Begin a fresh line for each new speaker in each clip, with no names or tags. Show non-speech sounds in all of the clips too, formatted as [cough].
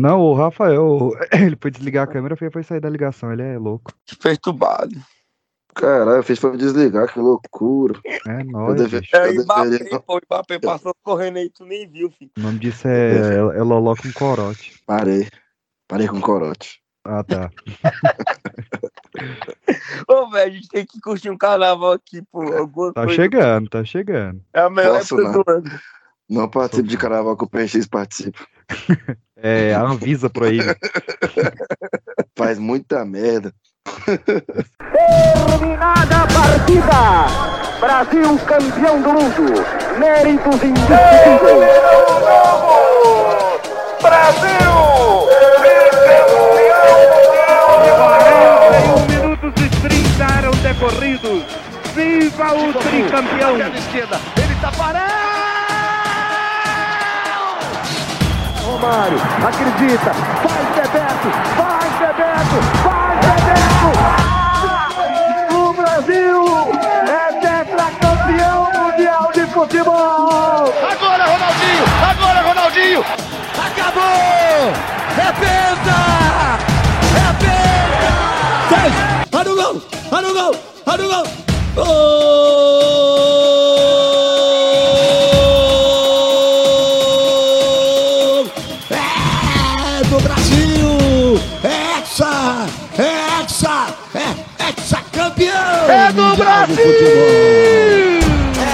Não, o Rafael, [coughs] ele foi desligar a câmera e foi sair da ligação, ele é louco.
Perturbado.
Caralho, fez pra desligar, que loucura.
É nóis,
deve-.
É,
eu
o Mbappé,
deveria-
pô, o Mbappé passou correndo aí, tu nem viu, filho.
O nome disso é, é Loló com corote.
Parei. Parei com corote.
Ah, tá.
Ô, velho, a gente tem que curtir um carnaval aqui, pô. Alguma
Tá
coisa.
chegando, tá chegando.
É a melhor
Posso
época
não.
do ano.
Não participo de carnaval que o PX participa. [laughs]
É, a Anvisa proíbe. [laughs]
Faz muita merda.
Terminada a partida! Brasil campeão do mundo! Méritos indiscutíveis!
Brasil!
41 minutos e 30 eram decorridos! Viva o tricampeão! Romário, acredita, faz Bebeto, faz Bebeto, faz Bebeto! O Brasil é tetracampeão mundial de futebol!
Agora, Ronaldinho! Agora, Ronaldinho!
Acabou! É penta! É penta! Olha o gol! Olha o gol! Olha o! Gol! É do Brasil!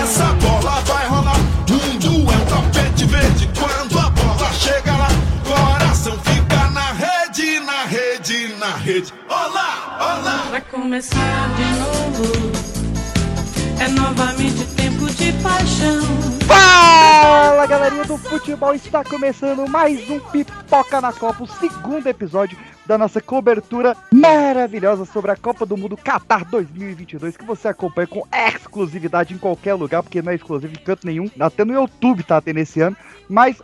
Essa bola vai rolar. Mundo é um tapete verde. Quando a bola chega lá, coração fica na rede, na rede, na rede. Olá, olá.
Vai começar de novo. É novamente
Do futebol, está começando mais um Pipoca na Copa, o segundo episódio da nossa cobertura maravilhosa sobre a Copa do Mundo Qatar 2022, que você acompanha com exclusividade em qualquer lugar, porque não é exclusivo em canto nenhum, até no YouTube tá tendo esse ano, mas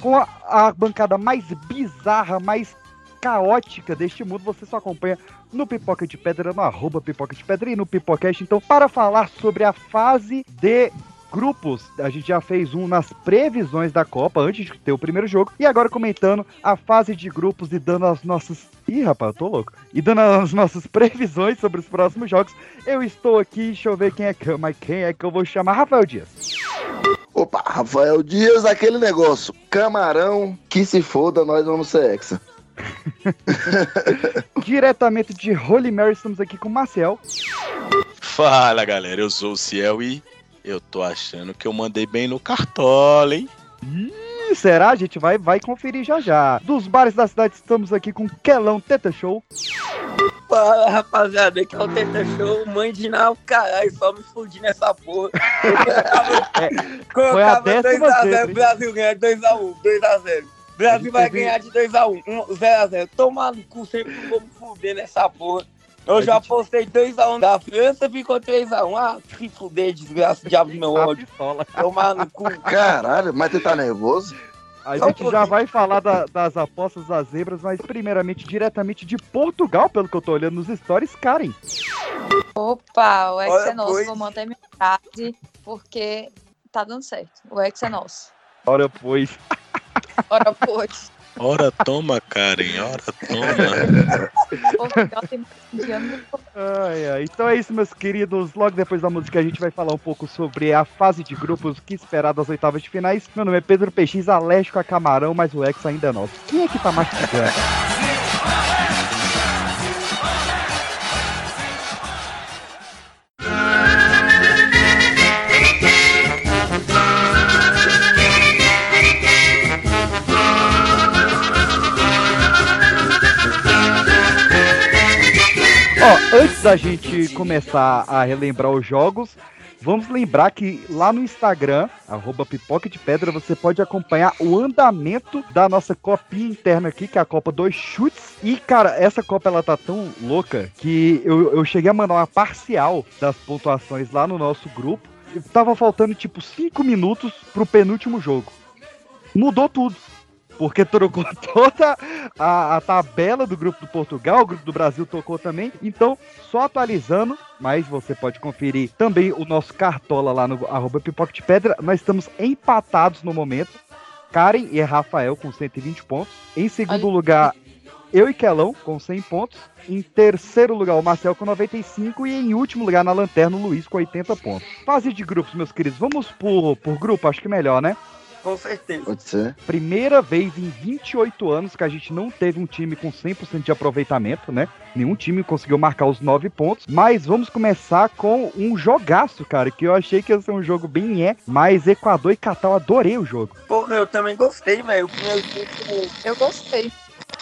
com a, a bancada mais bizarra, mais caótica deste mundo, você só acompanha no Pipoca de Pedra, no arroba Pipoca de Pedra e no Pipocast. Então, para falar sobre a fase de grupos, a gente já fez um nas previsões da Copa, antes de ter o primeiro jogo, e agora comentando a fase de grupos e dando as nossas... Ih, rapaz, eu tô louco. E dando as nossas [laughs] previsões sobre os próximos jogos, eu estou aqui, deixa eu ver quem é que, mas quem é que eu vou chamar? Rafael Dias.
Opa, Rafael Dias, aquele negócio. Camarão, que se foda, nós vamos ser hexa. [laughs]
Diretamente de Holy Mary, estamos aqui com o Marcel.
Fala galera, eu sou o Ciel e eu tô achando que eu mandei bem no cartola, hein?
Ih, será? A gente vai, vai conferir já já. Dos bares da cidade, estamos aqui com Kelão Teta Show.
Fala, rapaziada, que é o Teta Show, mãe de nau, caralho, só me fudi nessa porra.
foi a
Colocava
décima
2x0,
vez, hein?
Brasil ganha 2x1, 2x0. Brasil vai ganhar de 2x1, 0x0. Tomar no cu, sempre vou me fuder nessa porra. Eu já postei 2x1 da França, ficou 3x1. Ah, se fuder, desgraça, diabo do meu ódio. Tomar no cu.
Caralho, mas tu tá nervoso?
A
Só um
gente já vai falar da- das apostas das zebras, mas primeiramente diretamente de Portugal, pelo que eu tô olhando nos stories, Karen.
Opa, o Ex
Olha,
é nosso.
pois.
Vou manter minha frase, porque tá dando certo. O Ex é nosso.
Ora, pois.
Ora, pois.
Ora toma, Karen, ora toma. [laughs]
Ai, ai. Então é isso, meus queridos. Logo depois da música, a gente vai falar um pouco sobre a fase de grupos, o que esperar das oitavas de finais. Meu nome é Pedro PX, alérgico a camarão, mas o ex ainda é nosso. Quem é que tá mastigando? Ó, antes da gente começar a relembrar os jogos, vamos lembrar que lá no Instagram, arroba pipoca de pedra, você pode acompanhar o andamento da nossa copinha interna aqui, que é a Copa dos Chutes. E, cara, essa Copa ela tá tão louca que eu, eu cheguei a mandar uma parcial das pontuações lá no nosso grupo. Tava faltando, tipo, 5 minutos pro penúltimo jogo. Mudou tudo. Porque trocou [laughs] toda a, a tabela do grupo do Portugal, o grupo do Brasil tocou também. Então, só atualizando, mas você pode conferir também o nosso cartola lá no arroba pipoca de pedra. Nós estamos empatados no momento. Karen e Rafael com 120 pontos. Em segundo
Olha.
lugar, eu e Kelão com 100 pontos. Em terceiro lugar, o Marcel com 95. E em último lugar, na lanterna, o Luiz com 80 pontos. Fase de grupos, meus queridos. Vamos por, por grupo, acho que melhor, né?
Com certeza.
Pode ser.
Primeira vez em 28 anos que a gente não teve um time com 100% de aproveitamento, né? Nenhum time conseguiu marcar os 9 pontos. Mas vamos começar com um jogaço, cara, que eu achei que ia ser um jogo bem é. Mas Equador e Catar, eu adorei o jogo.
Porra, eu também gostei, velho. O primeiro tempo,
Eu gostei.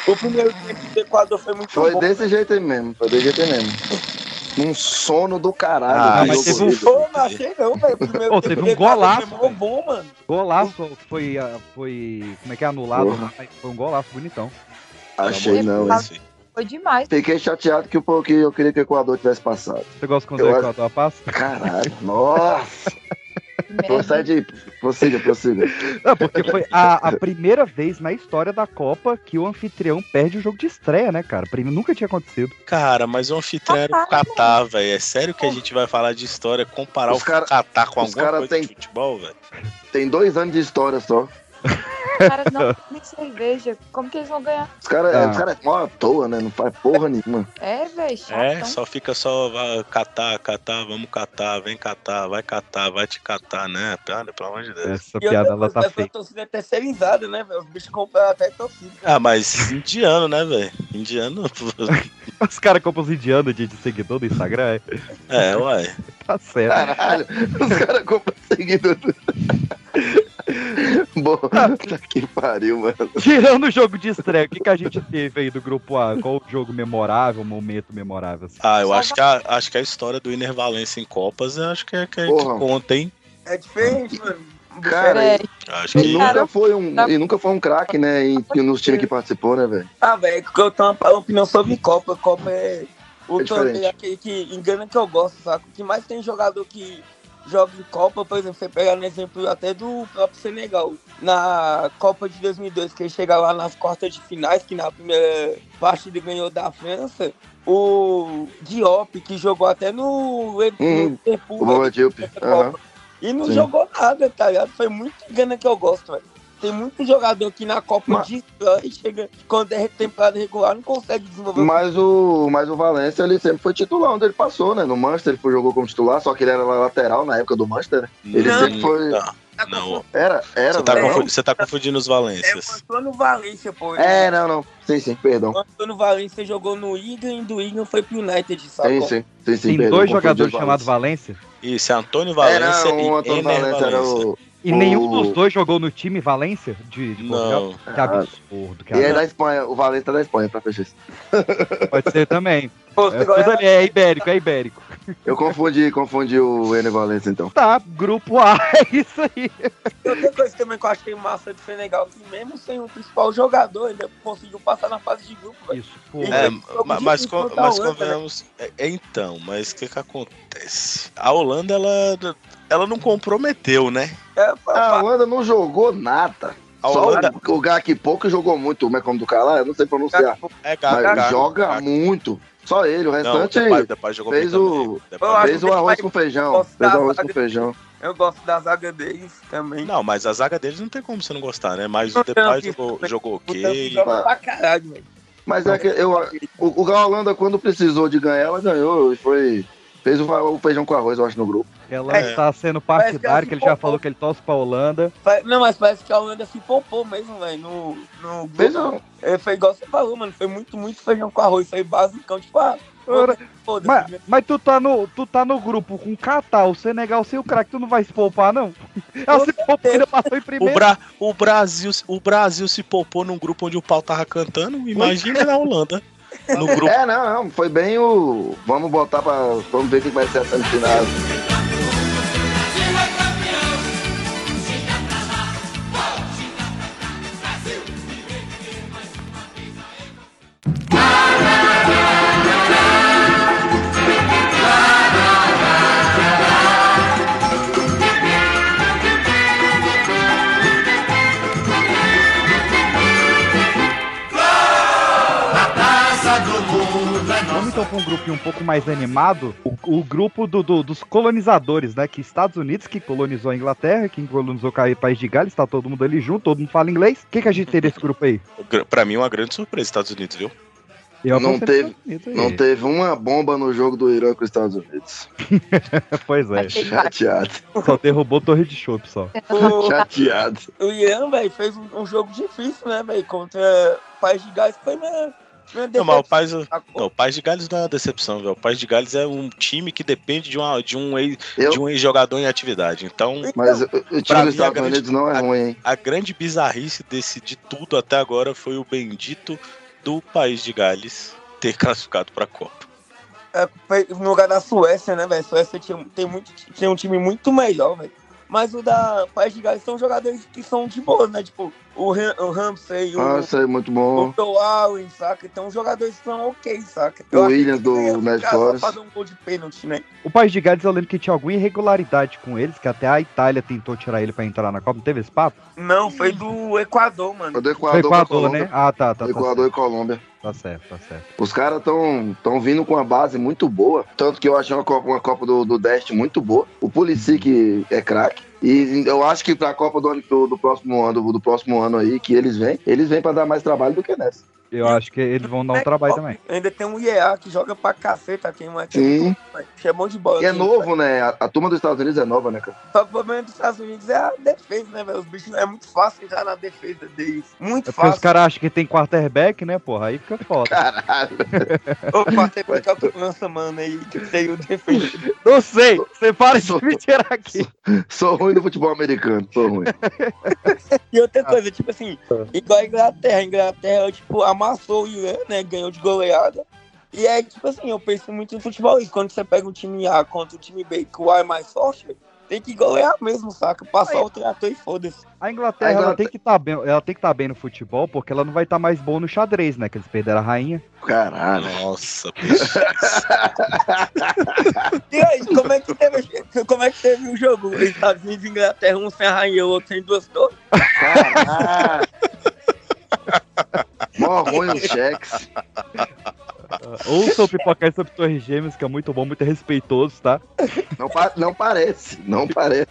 o primeiro tempo do Equador foi muito
Foi
bom.
desse jeito aí mesmo. Foi desse jeito aí mesmo. Um sono do caralho.
Ah,
do
mas teve um-.
Pô, não achei não, velho. Primeiro tempo
teve um golaço,
bom, mano.
Golaço foi, ah, foi. Como é que é? Anulado?
Porra.
mas Foi um golaço bonitão.
Achei não?
Assim.
Foi demais.
Fiquei chateado que, o- que eu queria que o Equador tivesse passado.
Você gosta quando
Eu
o
acho-
Equador passa?
Caralho, nossa. [laughs] Procede, prossiga, prossiga.
Não, porque foi a, a primeira vez na história da Copa que o anfitrião perde o jogo de estreia, né, cara? Prime- Nunca tinha acontecido.
Cara, mas o anfitrião era o Catar, velho. É sério que a gente vai falar de história, comparar
Os
o
cara-
Catar com alguma
cara
coisa
tem-
de futebol, velho?
Tem dois anos de história só. [laughs]
Os caras não nem cerveja. Como que eles vão ganhar?
Os caras
Ah.
cara é mó à toa, né? Não faz porra nenhuma.
É, velho.
É, só fica só vai, catar, catar, vamos catar, vem catar, vai catar, vai te catar, né? Cara, pelo amor de Deus.
Essa
E
piada ela tá
essa
feia.
torcida é terceirizada, né, velho? Os bichos compram até torcida.
Ah, mas indiano, né, velho? Indiano. [laughs]
Os caras compram os indianos de, de seguidor do Instagram. é?
É, uai.
Tá certo.
Caralho, os caras compram seguidor. do- [laughs] Bom, tá que pariu, mano.
Tirando o jogo de estreia, o que, que a gente teve aí do grupo A? Qual o jogo memorável, momento memorável? assim?
Ah, eu acho que, a, acho que a história do Iner Valência em Copas, eu acho que é que, é que conta, hein?
É diferente, mano.
Cara,
Véi,
Acho
e
que.
nunca foi um, e nunca foi um craque, né? Em, nos times que participou, né, velho?
Ah, velho, que eu tenho uma opinião sobre Copa. Copa é o
É
torneio
diferente.
aquele que engana que eu gosto, saca? O que mais tem jogador que joga em Copa, por exemplo, você pegar no exemplo até do próprio Senegal. Na Copa de 2002, que ele chega lá nas quartas de finais, que na primeira partida ganhou da França, o Diop, que jogou até no,
Uhum.
Liverpool,
O Diop.
Copa. E não
Sim.
jogou nada, tá ligado? Foi muito engana que eu gosto, velho. Tem muito jogador que na Copa
Mas-
destrói e chega quando é temporada regular não consegue desenvolver.
Mas o, mas o Valência, ele sempre foi titular onde ele passou, né? No Manchester ele foi, jogou como titular, só que ele era lateral na época do Manchester. né? Ele
Não,
sempre foi-
Não,
Tá
não.
Era, era,
Você tá,
não.
confu- você tá confundindo os
É o
Valências.
Antônio Valência, pô.
É, não, não. Sim, sim, perdão.
O Antônio Valência jogou no Wigan e do Wigan foi pro United,
Sim,
sacou?
sim, sim, sim
Tem
perdão,
dois jogadores
os
chamados
Valência.
Isso, é Antônio
É,
Valência
o Antônio
e Ener
Valência era o...
e
o-
nenhum dos dois jogou no time Valência de, de Portugal.
Não.
Que absurdo, que
E é da Espanha, o Valência é da Espanha, pra fechar isso.
Pode ser também. [laughs]
Pô,
É, ali é ibérico, é ibérico.
Eu confundi, confundi o Ener Valência, então.
Tá, grupo A, [laughs] é isso aí.
Outra coisa também que eu achei massa do Senegal, que mesmo sem o principal jogador, ainda conseguiu passar na fase de grupo, velho.
Isso, pô.
É, mas,
enfrentar a
mas
Holanda,
convenhamos. É, é então, mas o que que acontece? A Holanda, ela, ela não comprometeu, né?
É, foi
A Holanda não jogou nada.
A
Só
Holanda
o, o Gak pouco jogou muito, como é como do cara lá, eu não sei pronunciar.
é
Mas
gaga.
joga muito. Só ele, o
Não,
restante
Depay, Depay jogou
fez o-
também.
Fez o arroz com feijão. Fez o arroz com feijão.
Eu gosto da zaga deles também.
Não, mas a zaga deles não tem como você não gostar, né? Mas o
Não,
Depay
não,
jogou,
não,
jogou
O
ok.
Joga pra caralho, velho.
Mas é que eu, o, o Holanda, quando precisou de ganhar, ela ganhou. E foi. Fez o, o feijão com arroz, eu acho, no grupo.
Ela
É.
está sendo
que
partidária, que ele já falou que ele torce pra Holanda.
Não, mas parece que a Holanda se poupou mesmo, velho. No, no
um-
É, foi igual você falou, mano. Foi muito, muito feijão com arroz. Foi basicão, tipo, ah,
Ora. Mas, mas tu, tá no, tu tá no grupo com Catar, o Senegal sem o craque, tu não vai se poupar, não? Ela se poupou e ainda passou em
O,
primeiro.
Bra o, Brasil, o Brasil se poupou num grupo onde o pau tava cantando. Imagina na Holanda. No grupo.
É, não, não. Foi bem o. Vamos botar pra. Vamos ver o que vai ser a semifinal.
Para um grupinho um pouco mais animado. O, o grupo do- do- dos colonizadores, né? Que Estados Unidos, que colonizou a Inglaterra, que colonizou o País de Gales, tá todo mundo ali junto, todo mundo fala inglês. O que, que a gente tem desse grupo aí?
Pra mim, uma grande surpresa, Estados Unidos, viu?
Eu
Não teve, não teve uma bomba no jogo do Irã com os Estados Unidos. [laughs]
Pois é,
Chateado.
só derrubou torre de chopp só.
O, [laughs]
Chateado.
o Ian, velho, fez um, um jogo difícil, né, velho? Contra País de Gales. Foi minha
Não, mas o. País, não, o País de Gales não é uma decepção, velho. O País de Gales é um time que depende de, uma, de um ex-
Eu-
de um ex-jogador em atividade. Então,
Mas o, o time dos
a
Estados
grande-
Unidos não é ruim, hein?
a grande bizarrice desse, de tudo até agora foi o bendito do País de Gales ter classificado pra Copa.
É, no lugar da Suécia, né, velho? A Suécia tinha, tem, muito, tinha um time muito melhor, velho. Mas o da País de Gales são jogadores que são de boa, né? Tipo, o, Ram- o Ramsey, o,
Ah, isso aí é muito
o
bom.
Joe Allen, saca? Então, os jogadores são ok, saca?
O
Eu achei
Williams do Ned Forest.
fazer um gol de pênalti, né?
O País de Gales, eu lembro que tinha alguma irregularidade com eles, que até a Itália tentou tirar ele pra entrar na Copa. Não teve esse papo?
Não, foi do Equador, mano.
O do
Foi
Equador,
Equador, né? Ah, tá, tá. Tá
Equador
certo,
e Colômbia.
Tá certo, tá certo.
Os caras estão tão vindo com uma base muito boa. Tanto que eu achei uma Copa, uma Copa do, do Dest muito boa. O Pulisic é craque. E eu acho que pra Copa do, do, do próximo ano, do, próximo ano aí, que eles vêm, eles vêm pra dar mais trabalho do que nessa.
Eu acho que eles vão dar um trabalho também.
Ainda tem um IEA que joga pra caceta aqui, mas
Sim.
que é bom de bola.
E é novo, né? A, a turma dos Estados Unidos é nova, né, cara?
Só que o problema dos Estados Unidos é a defesa, né, velho? Os bichos é muito fácil entrar na defesa deles. Muito
É porque os
fácil.
caras acham que tem quarterback, né, porra? Aí fica foda.
Caralho. [laughs]
Tem que é o lança mano aí que tem o defesa.
Não sei, você para de
Sou-
me tirar aqui.
Sou ruim no futebol americano, sou ruim. [laughs]
E outra coisa, tipo assim, igual a Inglaterra. A Inglaterra, tipo, amassou o Irã, né? Ganhou de goleada. E é tipo assim, eu penso muito no futebol isso. Quando você pega um time A contra o time B, que o A é mais forte, tem que golear mesmo, saca? Passar o trator e foda-se.
A Inglaterra,
A
ela
Inglaterra-
tem que estar bem, ela tem que estar bem no futebol, porque ela não vai estar mais boa no xadrez, né? Que eles perderam a rainha.
Caralho.
Nossa, bicho. [laughs]
E aí, como é que teve, como é que teve o jogo? Os Estados Unidos e Inglaterra, um sem a rainha, o outro sem duas torres.
Caralho. [laughs] Mó ruim os cheques.
Ouça o Pipocar sobre Torres Gêmeas, que é muito bom, muito respeitoso, tá?
Não, pa- não parece, não parece.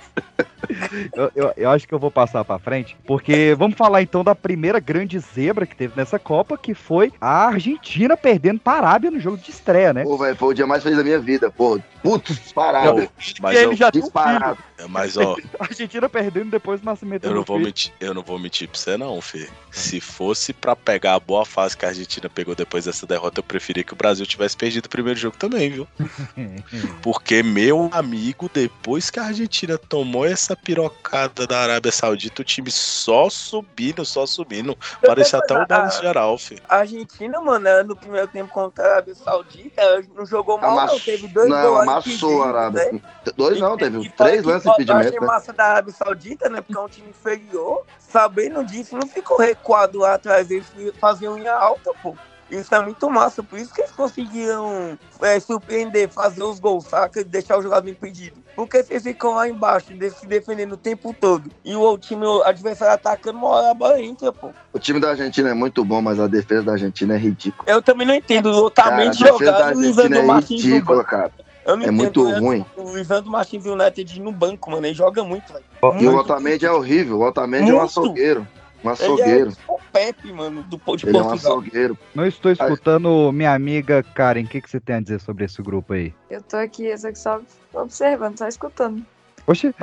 Eu, eu, eu acho que eu vou passar pra frente, porque vamos falar então da primeira grande zebra que teve nessa Copa, que foi a Argentina perdendo pra Arábia no jogo de estreia, né?
Pô, velho, foi o dia mais feliz da minha vida, pô. Putz, disparado.
Mas,
ele
ó,
já um.
Disparado.
mas ó, [laughs]
A Argentina perdendo depois do nascimento
eu
do
não vou
filho.
mentir, eu não vou mentir pra você não, Fê. Se fosse pra pegar a boa fase que a Argentina pegou depois dessa derrota, eu preferia que o Brasil tivesse perdido o primeiro jogo também, viu? [laughs] Porque, meu amigo, depois que a Argentina tomou essa pirocada da Arábia Saudita, o time só subindo, só subindo. Parecia até o balanço geral, Fê.
A Argentina, mano, ela no primeiro tempo contra a Arábia Saudita, não jogou mal, não.
Amass-
Teve dois
Não,
gols
amassou a
impedidos,
Arábia.
né?
Dois não, teve
E
três lances
Eu achei
impedimento, né?
massa da Arábia Saudita, né? Porque é um time inferior. Sabendo disso, não ficou recuado lá atrás. Eles faziam linha alta, pô. Isso é muito massa. Por isso que eles conseguiram é, surpreender, fazer os gols, saca? E deixar o jogador impedido. Porque vocês ficam lá embaixo, se defendendo o tempo todo. E o time o adversário atacando, uma hora a bola entra, pô.
O time da Argentina é muito bom, mas a defesa da Argentina é ridícula.
Eu também não entendo o Otamendi jogando e o
é
Martins no
ridícula, cara.
Eu não
É
entendo
muito
o-
ruim.
O Martins do United no banco, mano. Ele joga muito, velho.
E o. Otamendi é horrível. O Otamendi é um açougueiro. Um
Ele é
açougueiro.
o Pepe, mano, do, de
Ele é um
Portugal.
açougueiro.
Não estou escutando minha amiga Karen. O que, que você tem a dizer sobre esse grupo aí?
Eu tô aqui, eu só que só observando, só escutando. Você. [laughs]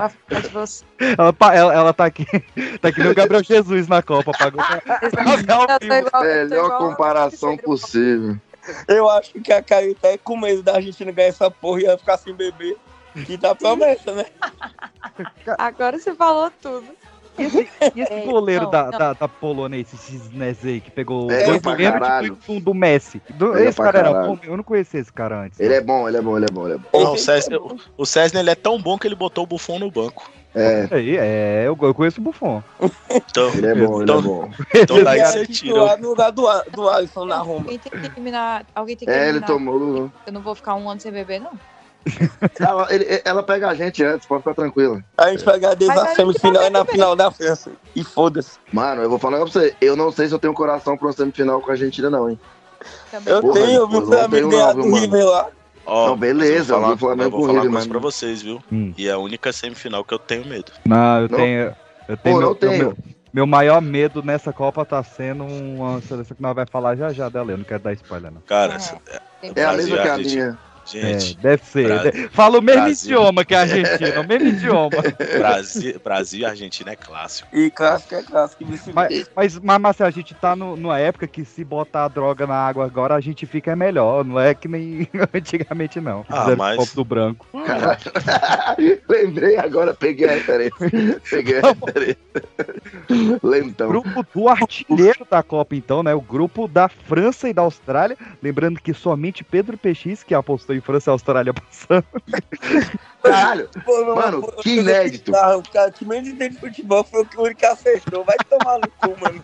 ela, ela, ela tá aqui. [laughs] Tá aqui no Gabriel Jesus na Copa. Pagou pra... [laughs]
Eu tô
Melhor comparação possível.
Eu acho que a Carita é com medo da Argentina ganhar essa porra e ia ficar sem beber. Que tá promessa, né?
Agora você falou tudo.
E esse, e esse
É,
goleiro
não,
da,
não.
da, da Polônia, esse Cisnes aí, que pegou
É,
dois
pra
pênaltis
caralho.
do, do Messi. Do-
É,
esse cara era bom? Eu não conhecia esse cara antes.
Ele é bom, ele é bom, ele é bom, ele é bom.
Não, o César, o- o ele é tão bom que ele botou o Buffon no banco.
É,
Aí, é, eu, eu conheço o Buffon.
Então,
ele é bom, ele é
então,
bom.
então daí
Ele
você tira.
no lugar do, do Alisson na Roma.
Alguém tem que eliminar. Alguém tem que
É, ele tomou.
Eu não vou ficar um ano sem beber, não.
Ela, ele- ela pega a gente antes, pode ficar tranquila.
A gente vai ganhar desde
Mas
a
a gente
semifinal e na final da França. E foda-se.
Mano, eu vou falar pra você, eu não sei se eu tenho coração pra uma semifinal com a Argentina, não, hein?
Também
Eu
Porra,
tenho, eu vi
eu
o
não
Flamengo
tenho
ganhar do
viu?
River lá.
Ó,
Não, beleza,
eu vou
eu
falar,
Flamengo
eu vou
com
falar
ele,
uma coisa
mas-
pra vocês, viu?
Hum.
E é a única semifinal que eu tenho medo.
Não, eu
Não?
tenho. Eu tenho,
Pô,
meu,
não tenho.
Meu, meu maior medo nessa Copa tá sendo uma seleção que nós vai falar já já dela. Eu não quero dar spoiler, não.
Cara,
É.
essa-
tem
É a mesma que a minha.
Gente,
É, deve ser.
Brasil.
De- Fala o mesmo
Brasil.
idioma que a Argentina, o mesmo [laughs] idioma.
Brasil, Brasil e Argentina é clássico.
E clássico é clássico.
Mas, mas, mas Marcelo, a gente tá no- numa época que se botar a droga na água agora, a gente fica melhor. Não é que nem [laughs] antigamente, não.
Ah,
Fizeram
mas-
copo do branco. [laughs]
Lembrei agora, peguei a referência. Peguei a referência. Lentão.
Grupo do artilheiro da Copa, então, né? O grupo da França e da Austrália. Lembrando que somente Pedro PX, que apostou em França e Austrália [laughs] passando.
Caralho.
Pô, não,
Mano,
pô,
que inédito.
O cara que menos entende de futebol foi o único que acertou. Vai tomar no cu, mano.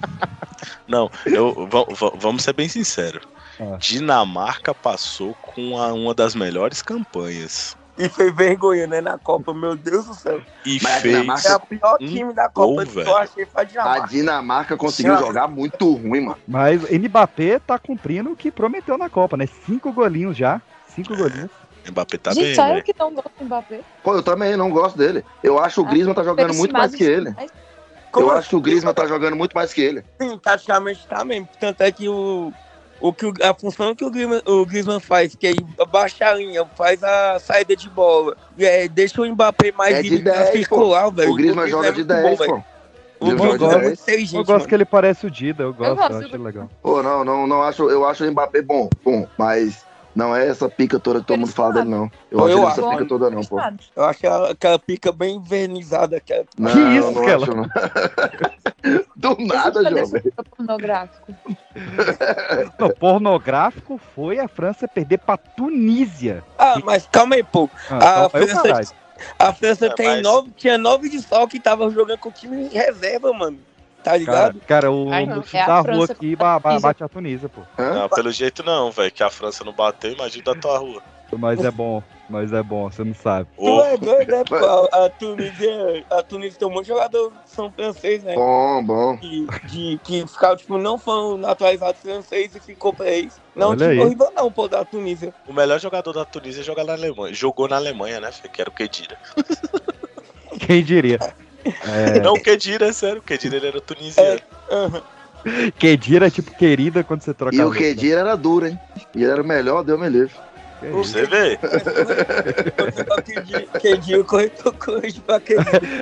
Não, eu, va- va- vamos ser bem sinceros.
Ah.
Dinamarca passou com a- uma das melhores campanhas.
E foi vergonha, né, na Copa, meu Deus do céu.
E
Mas a
fez.
Dinamarca-
É o pior
um
time da
gol,
Copa que
velho.
eu achei foi a
A
Dinamarca.
Dinamarca conseguiu jogar muito ruim, mano.
Mas Mbappé tá cumprindo o que prometeu na Copa, né? Cinco golinhos já. Cinco golinhos.
Mbappé tá
Gente,
bem,
só eu
né?
que não gosto do Mbappé.
Pô, eu também não gosto dele. Eu acho o
Ah,
Griezmann tá jogando muito mais que ele.
Mas
Eu acho que o Griezmann tá jogando muito mais que ele.
Sim, taticamente tá mesmo. Tanto é que o, o que o- a função que o Griezmann, o Griezmann faz, que é baixar a linha, faz a saída de bola, é, deixa o Mbappé mais
É de
livre pra
10, pô.
circular, velho.
O Griezmann joga
é
de
muito
10,
bom,
pô.
velho. O
Griezmann
Griezmann
joga
é
de
muito
10.
inteligente,
Eu gosto
mano.
que ele parece o Dida, eu gosto, eu,
gosto
acho
do-
ele legal.
Pô, não, não, não acho. Eu acho o Mbappé bom, bom, mas não é essa pica toda que todo mundo fala dele, não. Eu acho
eu
essa pica toda, não, pô.
Eu acho aquela, aquela pica bem invernizada. Aquela...
Não,
Que isso,
não
Kela?
acho, não. [laughs] Do nada, jovem.
pornográfico. [laughs]
Não, pornográfico foi a França perder pra Tunísia.
Ah, mas calma aí, pô.
Ah,
A França-. A França
É,
tem
mas-
nove, tinha nove de sol que tava jogando com o time em reserva, mano. Tá
Cara,
ligado?
cara, o
Ai, é a
da rua aqui
a
bate a Tunísia, pô.
Não, pelo jeito não, velho. Que a França não bateu, imagina da tua rua.
Mas é bom, mas é bom, você não sabe.
Tu é doido, né, pô? A, a Tunísia, a Tunísia tem um monte de jogador que são francês, né?
Bom, bom.
Que, de, que ficaram, tipo, não foram naturalizados francês e ficou pra eles. Não,
Olha
tipo, horrível não, pô, da Tunísia.
o melhor jogador da Tunísia joga na Alemanha. Jogou na Alemanha, né, filho? Que era o Kedira.
Quem diria? É,
Não, o Kedira, é sério. O Kedira ele era tunisiano.
Aham.
Kedira é tipo querida quando você troca
E o. Kedira era duro, hein? E ele era o melhor, deu me livre.
Você vê? [laughs]
Corretor corrige pra que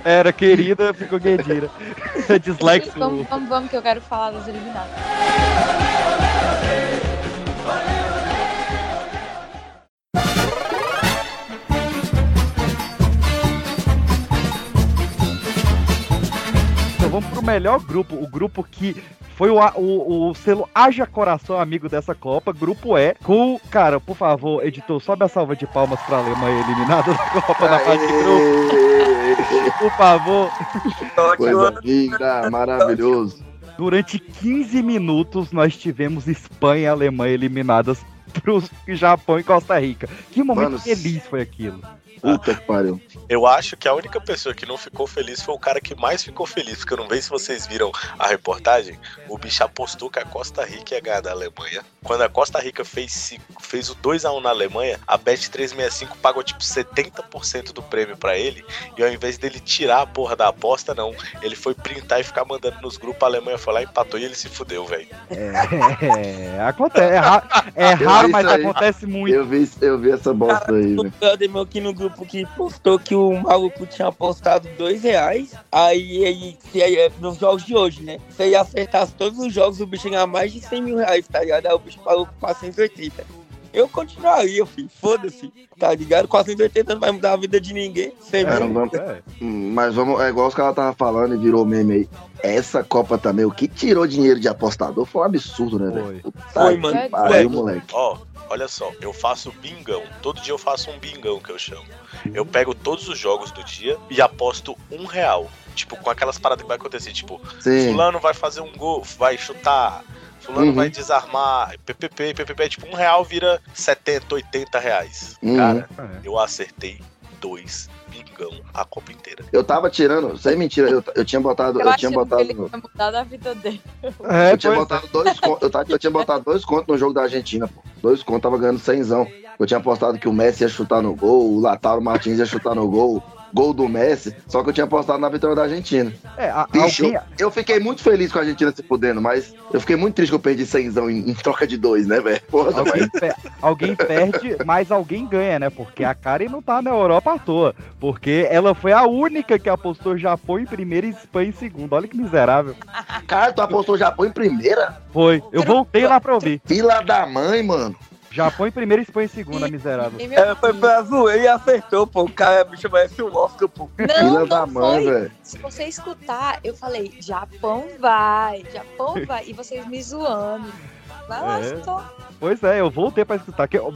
Era querida, ficou Kedira. [laughs] Dislike
Vamos, vamos, vamos, que eu quero falar das eliminadas.
Vamos pro melhor grupo, o grupo que foi o, o, o selo Haja Coração amigo dessa Copa, grupo E, com, cara, por favor, editor, sobe a salva de palmas pra Alemanha eliminada da Copa na fase de grupo, por favor.
Coisa linda, maravilhoso.
Durante 15 minutos nós tivemos Espanha e Alemanha eliminadas pro Japão e Costa Rica. Que momento
Mano,
feliz foi aquilo.
Puta que pariu.
Eu acho que a única pessoa que não ficou feliz foi o cara que mais ficou feliz. Porque eu não sei se vocês viram a reportagem. O bicho apostou que a Costa Rica ia ganhar da Alemanha. Quando a Costa Rica fez, fez o 2x1 na Alemanha, a Bet365 pagou tipo 70% do prêmio pra ele. E ao invés dele tirar a porra da aposta, não. Ele foi printar e ficar mandando nos grupos. A Alemanha foi lá, empatou e ele se fudeu, velho.
É, [laughs] acontece. É, ra- é
Eu
raro, mas
aí.
acontece muito.
Eu vi, eu vi essa bosta aí,
O
velho.
brother meu aqui no grupo que postou que o maluco tinha apostado dois reais. Aí, aí, se aí, nos jogos de hoje, né? Se ele acertasse todos os jogos, o bicho ia ganhar mais de 100 mil reais, tá ligado? Aí o bicho pagou com 480. Eu continuaria, filho. Foda-se, tá ligado? 480 não vai mudar a vida de ninguém. 100
É,
É.
Hum, Mas vamos, é igual os caras estavam falando e virou meme aí. Essa Copa também, o que tirou dinheiro de apostador foi um absurdo, né,
Foi.
velho?
Foi, mano.
Pariu, moleque.
Ó, olha só, eu faço bingão. Todo dia eu faço um bingão que eu chamo. Eu pego todos os jogos do dia e aposto um real. Tipo, com aquelas paradas que vai acontecer. Tipo,
Sim.
fulano vai fazer um gol, vai chutar. Fulano
Uhum.
vai desarmar. PPP, PPP. Tipo, um real vira 70, 80 reais.
Uhum.
Cara,
É.
eu acertei dois mingão a Copa inteira.
Eu tava tirando, sem mentira, eu, eu tinha botado.
Eu,
Eu, tinha
que
botado.
ele vai mudar a vida dele.
É,
eu tinha botado dois contos. Eu, tava- eu tinha botado dois contos no jogo da Argentina, pô. Dois contos, tava ganhando cenzão. Eu tinha apostado que o Messi ia chutar no gol, o Lautaro Martins ia chutar no gol, gol do Messi, só que eu tinha apostado na vitória da Argentina.
é, a-
Bicho,
alguém,
eu, eu fiquei muito feliz com a Argentina se fudendo, mas eu fiquei muito triste que eu perdi cenzão em, em troca de dois, né, velho?
Alguém, alguém perde, mas alguém ganha, né? Porque a Karen não tá na Europa à toa. Porque ela foi a única que apostou Japão em primeiro e Espanha em segundo. Olha que miserável.
Cara, tu apostou Japão em primeira?
Foi. Eu voltei lá pra ouvir.
Fila da mãe, mano.
Japão em primeiro e Espanha em segunda, miserável.
E meu
É, foi pra zoeira e acertou, pô. O cara bicho merece um Oscar, pô.
Não,
da mãe, velho.
Se você escutar, eu falei, Japão vai, Japão vai. E vocês me zoando. Vai lá,
É.
então.
Pois é, eu voltei pra escutar. Que, eu-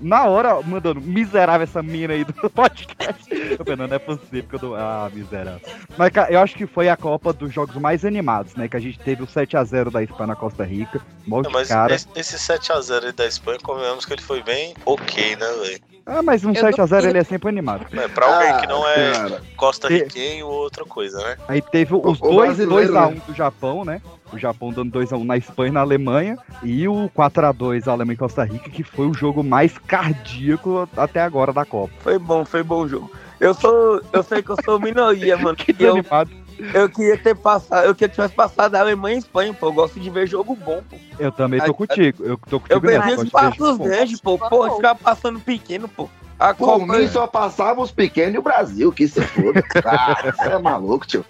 na hora, mandando, miserável essa mina aí do [laughs] podcast. Eu falei, não, não é possível que eu dou. Ah, miserável. Mas, cara, eu acho que foi a Copa dos jogos mais animados, né? Que a gente teve o 7x0 da Espanha na Costa Rica.
Não,
de
mas
cara.
esse, esse 7x0 aí da Espanha, convenhamos que ele foi bem ok, né, velho?
Ah, mas um
Eu
7x0
não-
ele é sempre animado.
É, pra alguém
Ah,
que não é
cara.
Costa Riquenho ou outra coisa, né?
Aí teve os
O- o
dois
brasileiro,
2x1
né?
do Japão, né? O Japão dando 2x1 na Espanha e na Alemanha. E o 4x2 Alemanha e Costa Rica, que foi o jogo mais cardíaco até agora da Copa.
Foi bom, foi bom o jogo. Eu sou. Eu sei que eu sou minoria, [laughs] mano.
Que
eu. Eu queria ter passado. Eu queria que tivesse passado a Alemanha e Espanha, pô. Eu gosto de ver jogo bom, pô.
Eu também tô
Ai,
contigo. Eu tô contigo
Eu
nessa,
os passos grandes, pô. Pô, ficar passando pequeno, pô. A
Por
Copa.
mim só passava os pequenos e o Brasil, que se foda. Ah, você é maluco, tio.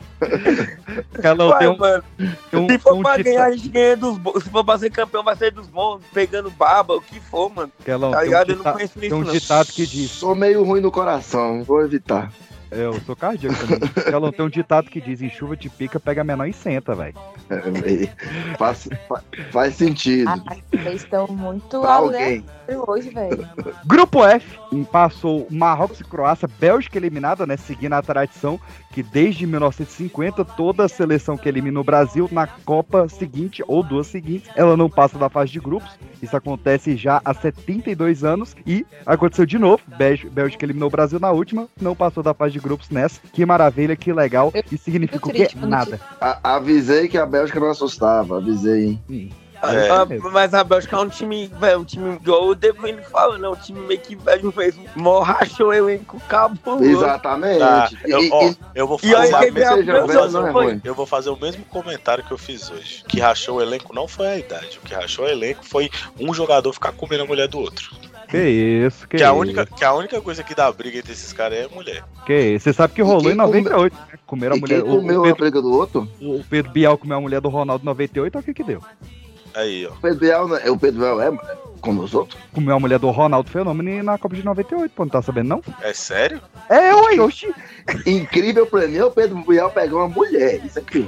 Ela
Ué,
tem um,
mano,
tem um,
se for
um
pra ganhar, a gente ganha dos bons. Se for pra ser campeão, vai ser dos bons, pegando baba, o que for, mano.
Ela
Tá
tem um
ligado? Eu não conheço
tem
isso,
um
não.
ditado que diz.
Sou meio ruim no coração, vou evitar.
É, eu sou cardíaco também. Ela tem um ditado que diz: em chuva de pica, pega menor e senta, velho.
É, faz, fa- faz sentido.
Ah, vocês estão muito
alguém.
hoje, velho.
Grupo F passou Marrocos e Croácia, Bélgica eliminada, né? Seguindo a tradição que desde 1950 toda seleção que elimina o Brasil na Copa seguinte ou duas seguintes, ela não passa da fase de grupos. Isso acontece já há 72 anos e aconteceu de novo. Bélgica, Bélgica eliminou o Brasil na última, não passou da fase de grupos nessa. Que maravilha, que legal. E significa o quê? Nada.
A- avisei que a Bélgica não assustava, avisei, hein?
Hum.
É.
Ah, mas a Bélgica é um time, velho, um time igual o De Bruyne fala, né? Um time meio que velho fez um mó rachou o elenco cabuloso.
Exatamente.
Tá, eu,
E-
ó,
e-
eu vou
aí,
fazer,
a
não é ruim.
eu vou fazer o mesmo comentário que eu fiz hoje. O que rachou o elenco não foi a idade. O que rachou o elenco foi um jogador ficar comendo a mulher do outro.
Que isso, que,
Que, a,
isso.
única, que a única coisa que dá briga entre esses caras é a mulher.
Que isso. Você sabe que rolou em 98, né? Comeram a mulher.
quem
o-
comeu
o
a
Pedro,
briga do outro?
o Pedro Bial comeu a mulher do Ronaldo em 98, olha o que que deu.
Aí, ó.
O Pedro Bial, né? o Pedro Bial é como os outros?
Comeu a mulher do Ronaldo Fenômeno na Copa de 98, pô, não tá sabendo não?
É sério?
É, oi, oxi.
Incrível pra mim, é o Pedro Bial pegar uma mulher. Isso aqui.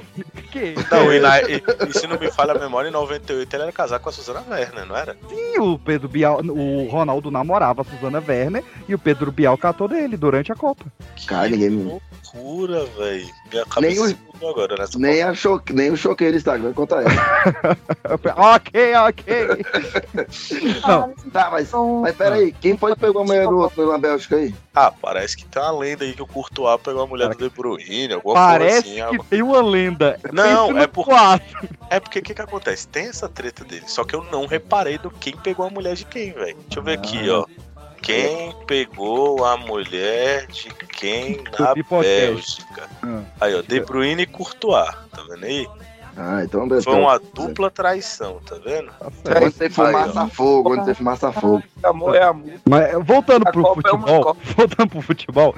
Que
Não, e, na- e- e se não me falha a memória, em 98 ele era casado com a Suzana Werner, não era?
Sim, o Pedro Bial, o Ronaldo namorava a Suzana Werner e o Pedro Bial catou dele durante a Copa.
Cara, ninguém.
Loucura, velho. Minha
Nem
cabeça
o-
agora nessa
nem, a cho... nem o choqueiro Instagram conta ela. [laughs]
ok, ok. [laughs] Não,
Tá, mas, mas peraí, quem foi que pegou a mulher do outro na Bélgica aí?
Ah, parece que tem uma lenda aí que o Courtois pegou a mulher do De Bruyne, alguma
parece
coisa assim.
que tem uma lenda.
Não, é por-
quatro.
É porque o que que acontece? Tem essa treta dele, só que eu não reparei do quem pegou a mulher de quem, velho. Deixa eu ver aqui,
Ah.
ó. Quem pegou a mulher de quem na. Bélgica?
Ah.
Aí, ó, De Bruyne e Courtois, tá vendo aí?
Ah, então beleza.
Foi uma dupla traição, tá vendo?
Tá.
Quando tem fumaça a fogo, quando tem fumaça a fogo.
Amor é amor.
Mas voltando
A
pro
Copa é uma
futebol,
Copa. [laughs]
voltando pro futebol,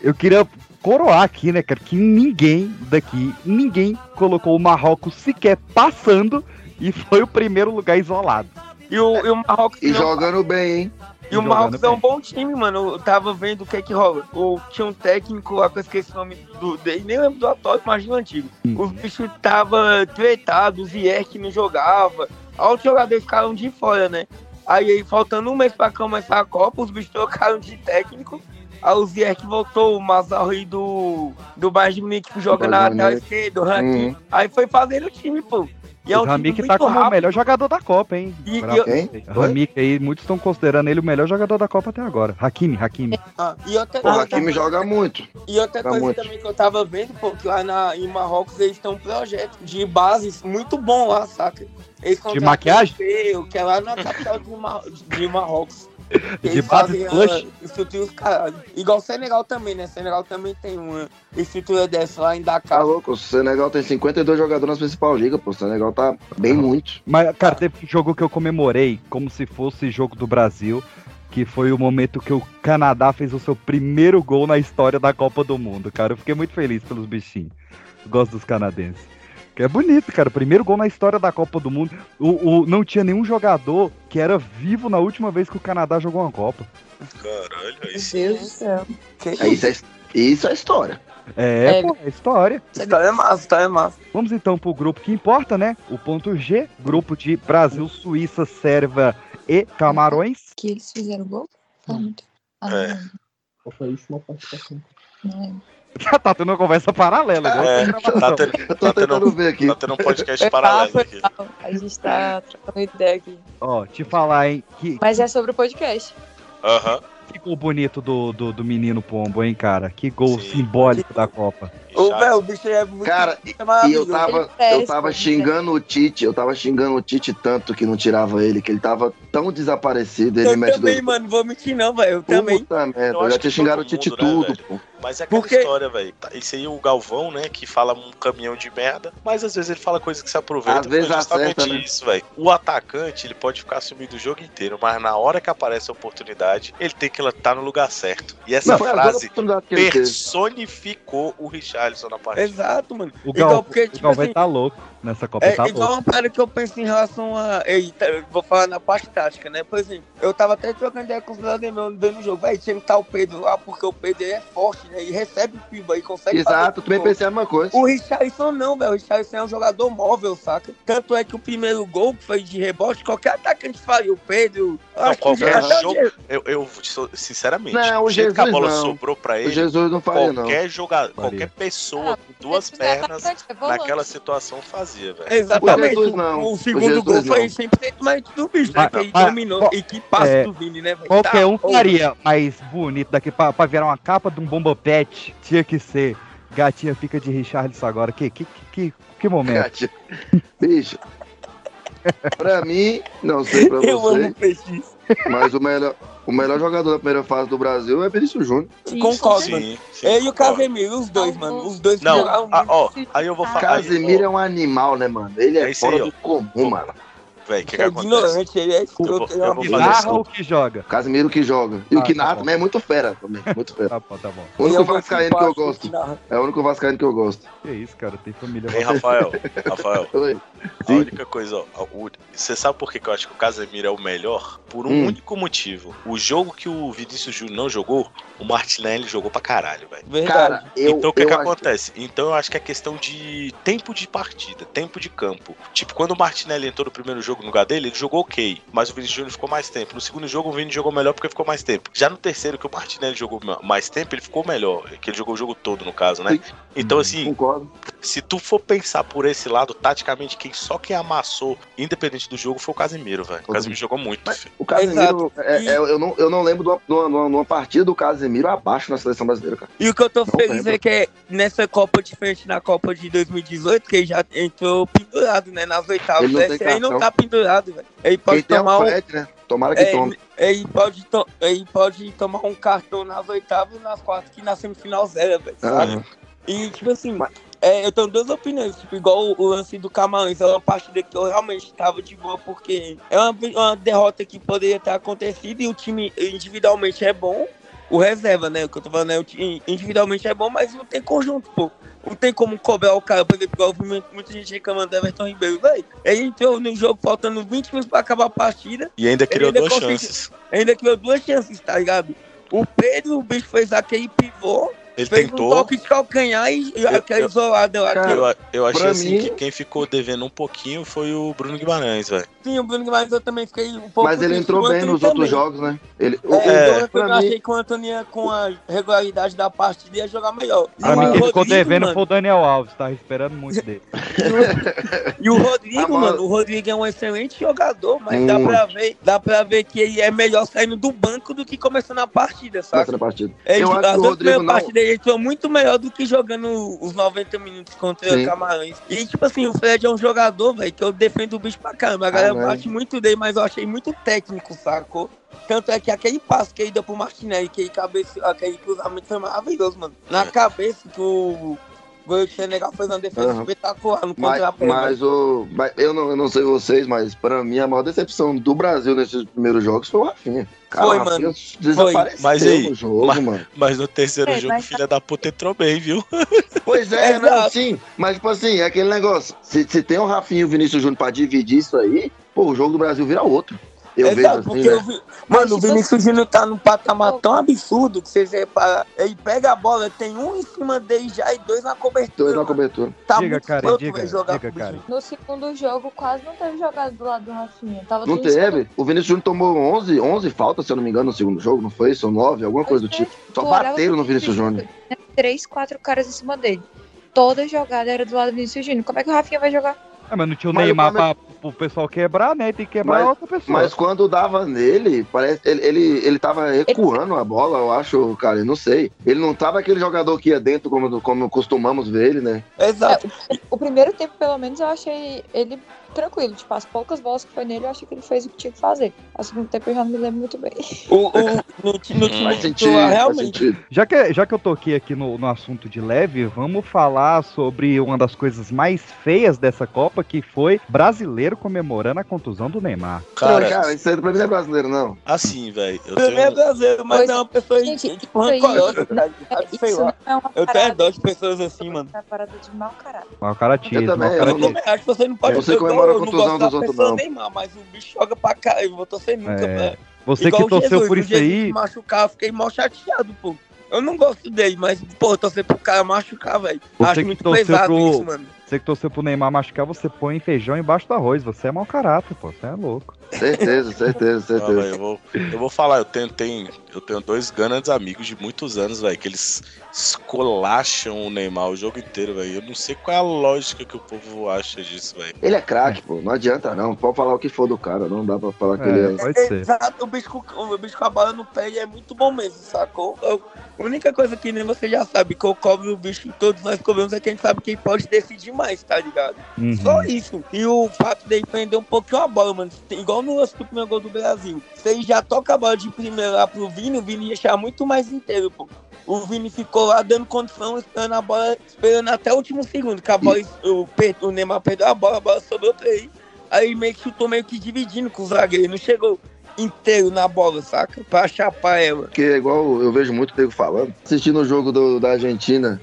eu queria coroar aqui, né, cara, que ninguém daqui, ninguém colocou o Marrocos sequer passando e foi o primeiro lugar isolado.
E o, e o Marrocos.
E
não-
jogando bem, hein?
E o Marrocos é um bom time, mano. Eu tava vendo o que é que rola. O, tinha um técnico lá que eu esqueci o nome do dele, nem lembro do atual, imagina o antigo.
Hum.
Os bichos tava tretado, o Ziyech não jogava. Aí os jogadores ficaram de fora, né? Aí, aí, faltando um mês pra começar a Copa, os bichos trocaram de técnico. Aí o Ziyech voltou, o Mazarri do, do Bayern de Munique que joga na lateral
Munique.
esquerda, o Rankin.
Hum.
Aí foi fazendo o time, pô. E é um
o Ramik tá como o
rápido.
melhor jogador da Copa, hein?
E-
Pra-
e eu-?
O Ramik aí, muitos estão considerando ele o melhor jogador da Copa até agora. Hakimi, Hakimi.
Ah, e outra,
O
outra
Hakimi joga muito.
E outra
Tá
coisa
muito.
também que eu tava vendo, pô, que lá na, em Marrocos eles têm um projeto de bases muito bom lá, saca? Eles contratam
maquiagem?
o que é lá na capital de, Mar de Marrocos.
De base flush?
estrutura. Igual Senegal também, né? Senegal também tem uma estrutura dessa lá em
Tá
Dakar.
louco, o Senegal tem 52 jogadores na principal liga, pô. O Senegal tá bem muito.
Mas, cara, teve um jogo que eu comemorei como se fosse jogo do Brasil, que foi o momento que o Canadá fez o seu primeiro gol na história da Copa do Mundo, cara. Eu fiquei muito feliz pelos bichinhos. Eu gosto dos canadenses. Que é bonito, cara. Primeiro gol na história da Copa do Mundo. O, o- não tinha nenhum jogador que era vivo na última vez que o Canadá jogou uma Copa.
Caralho, aí
Meu
sim.
Deus do céu.
Que
É, isso, é, isso é história.
É,
É.
pô, é história.
História é massa, história é massa.
Vamos então pro grupo que importa, né? O ponto G, grupo de Brasil, Suíça, Sérvia e Camarões.
Que eles fizeram gol? Faz muito. Ah, não
É.
Qual foi a última participação?
Não lembro. [laughs]
tá tendo uma conversa paralela. igual
É, tá tendo,
Eu tô
Tá tendo-
tentando ver aqui.
tá tendo um podcast
Foi
paralelo aqui.
A gente tá trocando ideia aqui.
Ó, te falar, hein? Que,
Mas é sobre o podcast.
Aham.
que gol bonito do, do, do menino Pombo, hein, cara? Que gol
Sim.
simbólico da Copa.
Chato.
velho, o bicho é muito.
Cara,
é
E eu
maravilhoso.
tava, eu tava xingando o Tite, eu tava xingando o Tite tanto que não tirava ele, que ele tava tão desaparecido, ele
Eu
mete
também,
dois.
mano, vou mentir não, velho. Eu também.
Puta merda,
Eu
eu, já tinha xingado o Tite
né,
tudo,
velho?
pô.
Mas é aquela
Porque-
história, velho. Tá, Esse aí, o Galvão, né, que fala um caminhão de merda, mas às vezes ele fala coisa que se aproveita.
Às vezes
é justamente
acerta, né?
isso, velho. O atacante, ele pode ficar sumido o jogo inteiro, mas na hora que aparece a oportunidade, ele tem que estar no lugar certo. E essa
Não,
frase personificou o Richarlison na partida.
Exato, mano.
O Gal,
porque,
o
tipo
Galvão
assim,
tá louco nessa Copa,
É
tá
igual uma parada que eu penso em relação a. Eita, eu vou falar na parte tática, né? Por exemplo, eu tava até trocando ideia com brother meu dando jogo. Véi, tinha que estar o Pedro lá, porque o Pedro é forte, né? E recebe o pimba e consegue
Exato, também pensei a mesma coisa.
O Richarlison não, velho. O Richarlison é um jogador móvel, saca? Tanto é que o primeiro gol que foi de rebote, qualquer atacante faria. O Pedro.
Não, qualquer
o
jogo-
Je-
Eu, eu sinceramente,
Não,
o
o
jeito que a
Jesus
bola
não.
sobrou pra
O
ele,
Jesus não faria, não.
qualquer jogador,
Faria.
qualquer pessoa
Ah,
com duas pernas
é
naquela situação fazia, velho.
Exatamente.
O Jesus
O,
não.
o
O
segundo
Jesus
gol
não.
foi 100% mérito do bicho, né? Que dominou.
qual-
E que passe
é,
do Vini, né, velho?
Qualquer
Tá
um faria mais bonito daqui pra, pra virar uma capa de um bomba pet. Tinha que ser. Gatinha fica de Richarlison agora. Que, que, que, que momento.
Gatinho. Bicho. Pra mim, não sei pra [laughs]
Eu amo
você,
o peixe.
Mas o melhor, o melhor jogador da primeira fase do Brasil é Vinícius Júnior.
Concordo,
sim.
mano.
Sim, sim,
Ele e o. Casemiro, os dois, mano. Os dois que
Não,
jogaram
ah,
muito.
ó, aí eu vou falar.
Casemiro é um animal, né, mano? Ele é,
É
fora
aí,
do comum, mano.
Velho, o que, que
é
acontece?
ignorante, ele é escroto. É uma
Que narra ou que joga?
Casemiro que joga. E
Ah,
o que
tá
narra
bom.
também é muito fera também. Muito fera.
Tá bom, tá bom.
O único vascaíno que eu gosto.
que.
É o único vascaíno que eu gosto.
Que isso, cara. Tem família.
Hein, Rafael? Rafael, [laughs]
Oi.
a
Sim.
única coisa, ó, o- você sabe por que que eu acho que o Casemiro é o melhor? Por um
Hum.
único motivo. O jogo que o Vinícius Júnior não jogou, o Martinelli jogou pra caralho, velho.
Verdade.
Cara, eu,
então o que, que
acho-
acontece? Então eu acho que é questão de tempo de partida, tempo de campo. Tipo, quando o Martinelli entrou no primeiro jogo no lugar dele, ele jogou ok, mas o Vinícius Júnior ficou mais tempo. No segundo jogo, o Vini jogou melhor porque ficou mais tempo. Já no terceiro, que o Martinelli jogou ma- mais tempo, ele ficou melhor. Que ele jogou o jogo todo, no caso, né? Então, assim,
Concordo.
se tu for pensar por esse lado, taticamente, quem só quem amassou, independente do jogo, foi o Casemiro, velho. O Casemiro jogou muito, filho.
O Casemiro, é-
E-
é- eu, não, eu não lembro de uma, de uma- de uma- partida do Casemiro abaixo na seleção brasileira, cara.
E o que eu tô
Não
feliz
lembro.
é que é nessa Copa diferente na Copa de 2018, que ele já entrou pendurado, né? Nas oitavas.
Ele não
Esse aí não tá pendurado, velho. Ele pode
Quem tem é
tomar
o
um.
Fred, né? Tomara que
É,
tome.
ele, pode to- ele pode tomar um cartão nas oitavas e nas quartas, que na semifinal zero, velho. sabe?
Aham.
E, tipo assim, é, eu tenho duas opiniões. Tipo, igual o, o lance do Camarões. É uma partida que eu realmente tava de boa, porque é uma, uma derrota que poderia ter acontecido e o time individualmente é bom. O reserva, né? O que eu tô falando é individualmente é bom, mas não tem conjunto, pô. Não tem como cobrar o cara, por exemplo, igual muita- gente reclamando do Everton Ribeiro, velho. Ele entrou no jogo faltando 20 minutos pra acabar a partida.
E ainda criou
ainda
duas
conseguiu-
chances.
Ainda criou duas chances, tá ligado? O Pedro, o bicho fez aquele pivô,
Ele
fez um
tentou.
toque de calcanhar e, e
Eu-
aquele
eu-
isolado.
Cara,
que-
Eu, eu achei assim
mim-
que quem ficou devendo um pouquinho foi o Bruno Guimarães, velho.
Sim, o Bruno Guimarães eu também fiquei um pouco.
Mas ele entrou bem nos outros
também.
jogos, né? Ele, o,
É,
o-
então, eu
mim,
achei que o Antônio ia, com a regularidade da partida ia jogar melhor.
Pra
o
mim, quem ficou devendo
mano,
foi o Daniel Alves, tava esperando muito dele. [laughs]
E o Rodrigo,
A bola-
mano, o Rodrigo é um excelente jogador, mas dá
Muito.
pra, ver, dá pra ver que ele é melhor saindo do banco do que começando a partida, sabe?
na partida.
Ele,
Eu acho que o Rodrigo não.
partidas entrou muito melhor do que jogando os 90 minutos contra
Sim.
o Camarões. E, tipo assim, o Fred é um jogador, velho, que eu defendo o bicho pra caramba. A galera
né?
bate muito dele, mas eu achei muito técnico, sacou? Tanto é que aquele passo que ele deu pro Martinelli, que ele cabeça, aquele cruzamento foi maravilhoso, mano. Na cabeça que o goleiro do Senegal fez uma defesa
Aham.
espetacular no
Mas,
contra-pé.
mas o. mas eu, não, eu não sei vocês, mas pra mim a maior decepção do Brasil nesses primeiros jogos foi o Rafinha. Cara,
Foi,
o Rafinha
mano.
Desapareceu
Mas aí,
no jogo,
mas-
mano.
Mas no terceiro
É,
jogo,
mas-
filha da puta entrou bem, viu? [laughs]
Pois é,
Exato.
não, sim. Mas, tipo assim, é aquele negócio. Se, se tem o Rafinha e o Vinícius Júnior pra dividir isso aí, pô, o jogo do Brasil vira outro. Eu
Exato,
vejo assim,
porque
né?
eu vi- Mano, o Vinícius Júnior tá num patamar tão absurdo que vocês reparam. Ele pega a bola, tem um em cima dele já e dois na cobertura.
Dois na cobertura.
Tá
Diga,
muito louco,
diga,
jogar
diga,
bicho.
No segundo jogo, quase não teve jogado do lado do Rafinha. Tava
Não teve. O Vinícius Júnior tomou 11, 11 faltas, se eu não me engano, no segundo jogo, não foi? São 9, alguma coisa do tipo. Só bateram no Vinícius Júnior.
Três, quatro caras em cima dele. Toda jogada era do lado do Vinícius Júnior. Como é que o Rafinha vai jogar?
É, mas não tinha o Neymar pra, pro pessoal quebrar, né? Tem que quebrar
Mas-
outra pessoa.
Mas quando dava nele, parece ele, ele, ele tava recuando a bola, eu acho, cara, eu não sei. Ele não tava aquele jogador que ia dentro como, como costumamos ver ele, né?
Exato.
O primeiro tempo, pelo menos, eu achei ele tranquilo. Tipo, as poucas bolas que foi nele, eu achei que ele fez o que tinha que fazer. O segundo tempo eu já não me lembro muito bem. [laughs]
O, o, no, no time titular,
sentido, faz
realmente.
Já que, já que eu toquei aqui no, no assunto de leve, vamos falar sobre uma das coisas mais feias dessa Copa, que foi brasileiro comemorando a contusão do Neymar.
Cara,
Cara,
isso aí pra mim não é brasileiro, não.
assim, velho. Eu
Também é brasileiro, mas
Pois
é uma pessoa
Gente,
tipo rancorosa, Sei lá.
é uma
Eu tenho dó de pessoas assim, mano.
é uma parada de mau caráter.
O caratismo.
Eu também, eu não-
acho que você não pode
Você
eu-
comemora a
eu não
contusão
gosto da
dos outros,
pessoa
não.
Neymar, mas o bicho joga pra cá. Eu vou torcer nunca,
É,
velho.
Você
Igual
que torceu
Jesus,
por
o
isso aí,
se machucar, eu fiquei mal chateado, pô. Eu não gosto dele, mas, pô, torcer pro cara machucar, velho.
Você
Acho
que
muito pesado
pro-
isso, mano.
você que torceu pro Neymar machucar, você põe feijão embaixo do arroz. Você é mau caráter, pô. Você é louco.
Certeza, certeza,
Não,
certeza.
velho, eu, vou, eu vou falar, eu tenho, tenho, eu tenho dois grandes amigos de muitos anos, velho, que eles escolacham o Neymar o jogo inteiro, velho. Eu não sei qual é a lógica que o povo acha disso, velho.
Ele é craque, pô. Não adianta, não. Pode falar o que for do cara. Não dá pra falar que
É,
ele é.
pode ser.
Exato, o bicho, com, o bicho com a bola no pé ele é muito bom mesmo, sacou? Eu- a única coisa que nem você já sabe, que eu cobro o bicho, que todos nós cobramos, é que a gente sabe que ele pode decidir mais, tá ligado?
Uhum.
Só isso. E o fato dele prender um pouquinho a bola, mano. Tem- Igual no lance do primeiro gol do Brasil. Se ele já toca a bola de primeira lá pro Vini, o Vini ia achar muito mais inteiro, pô. O Vini ficou lá dando condição, esperando a bola, esperando até o último segundo. Que a bola, o, o Neymar perdeu a bola, a bola sobrou pra ele. Aí meio que chutou meio que dividindo com o zagueiro. Não chegou inteiro na bola, saca? Pra chapar ela.
Porque é igual eu vejo muito nego falando. Assistindo o jogo do- da Argentina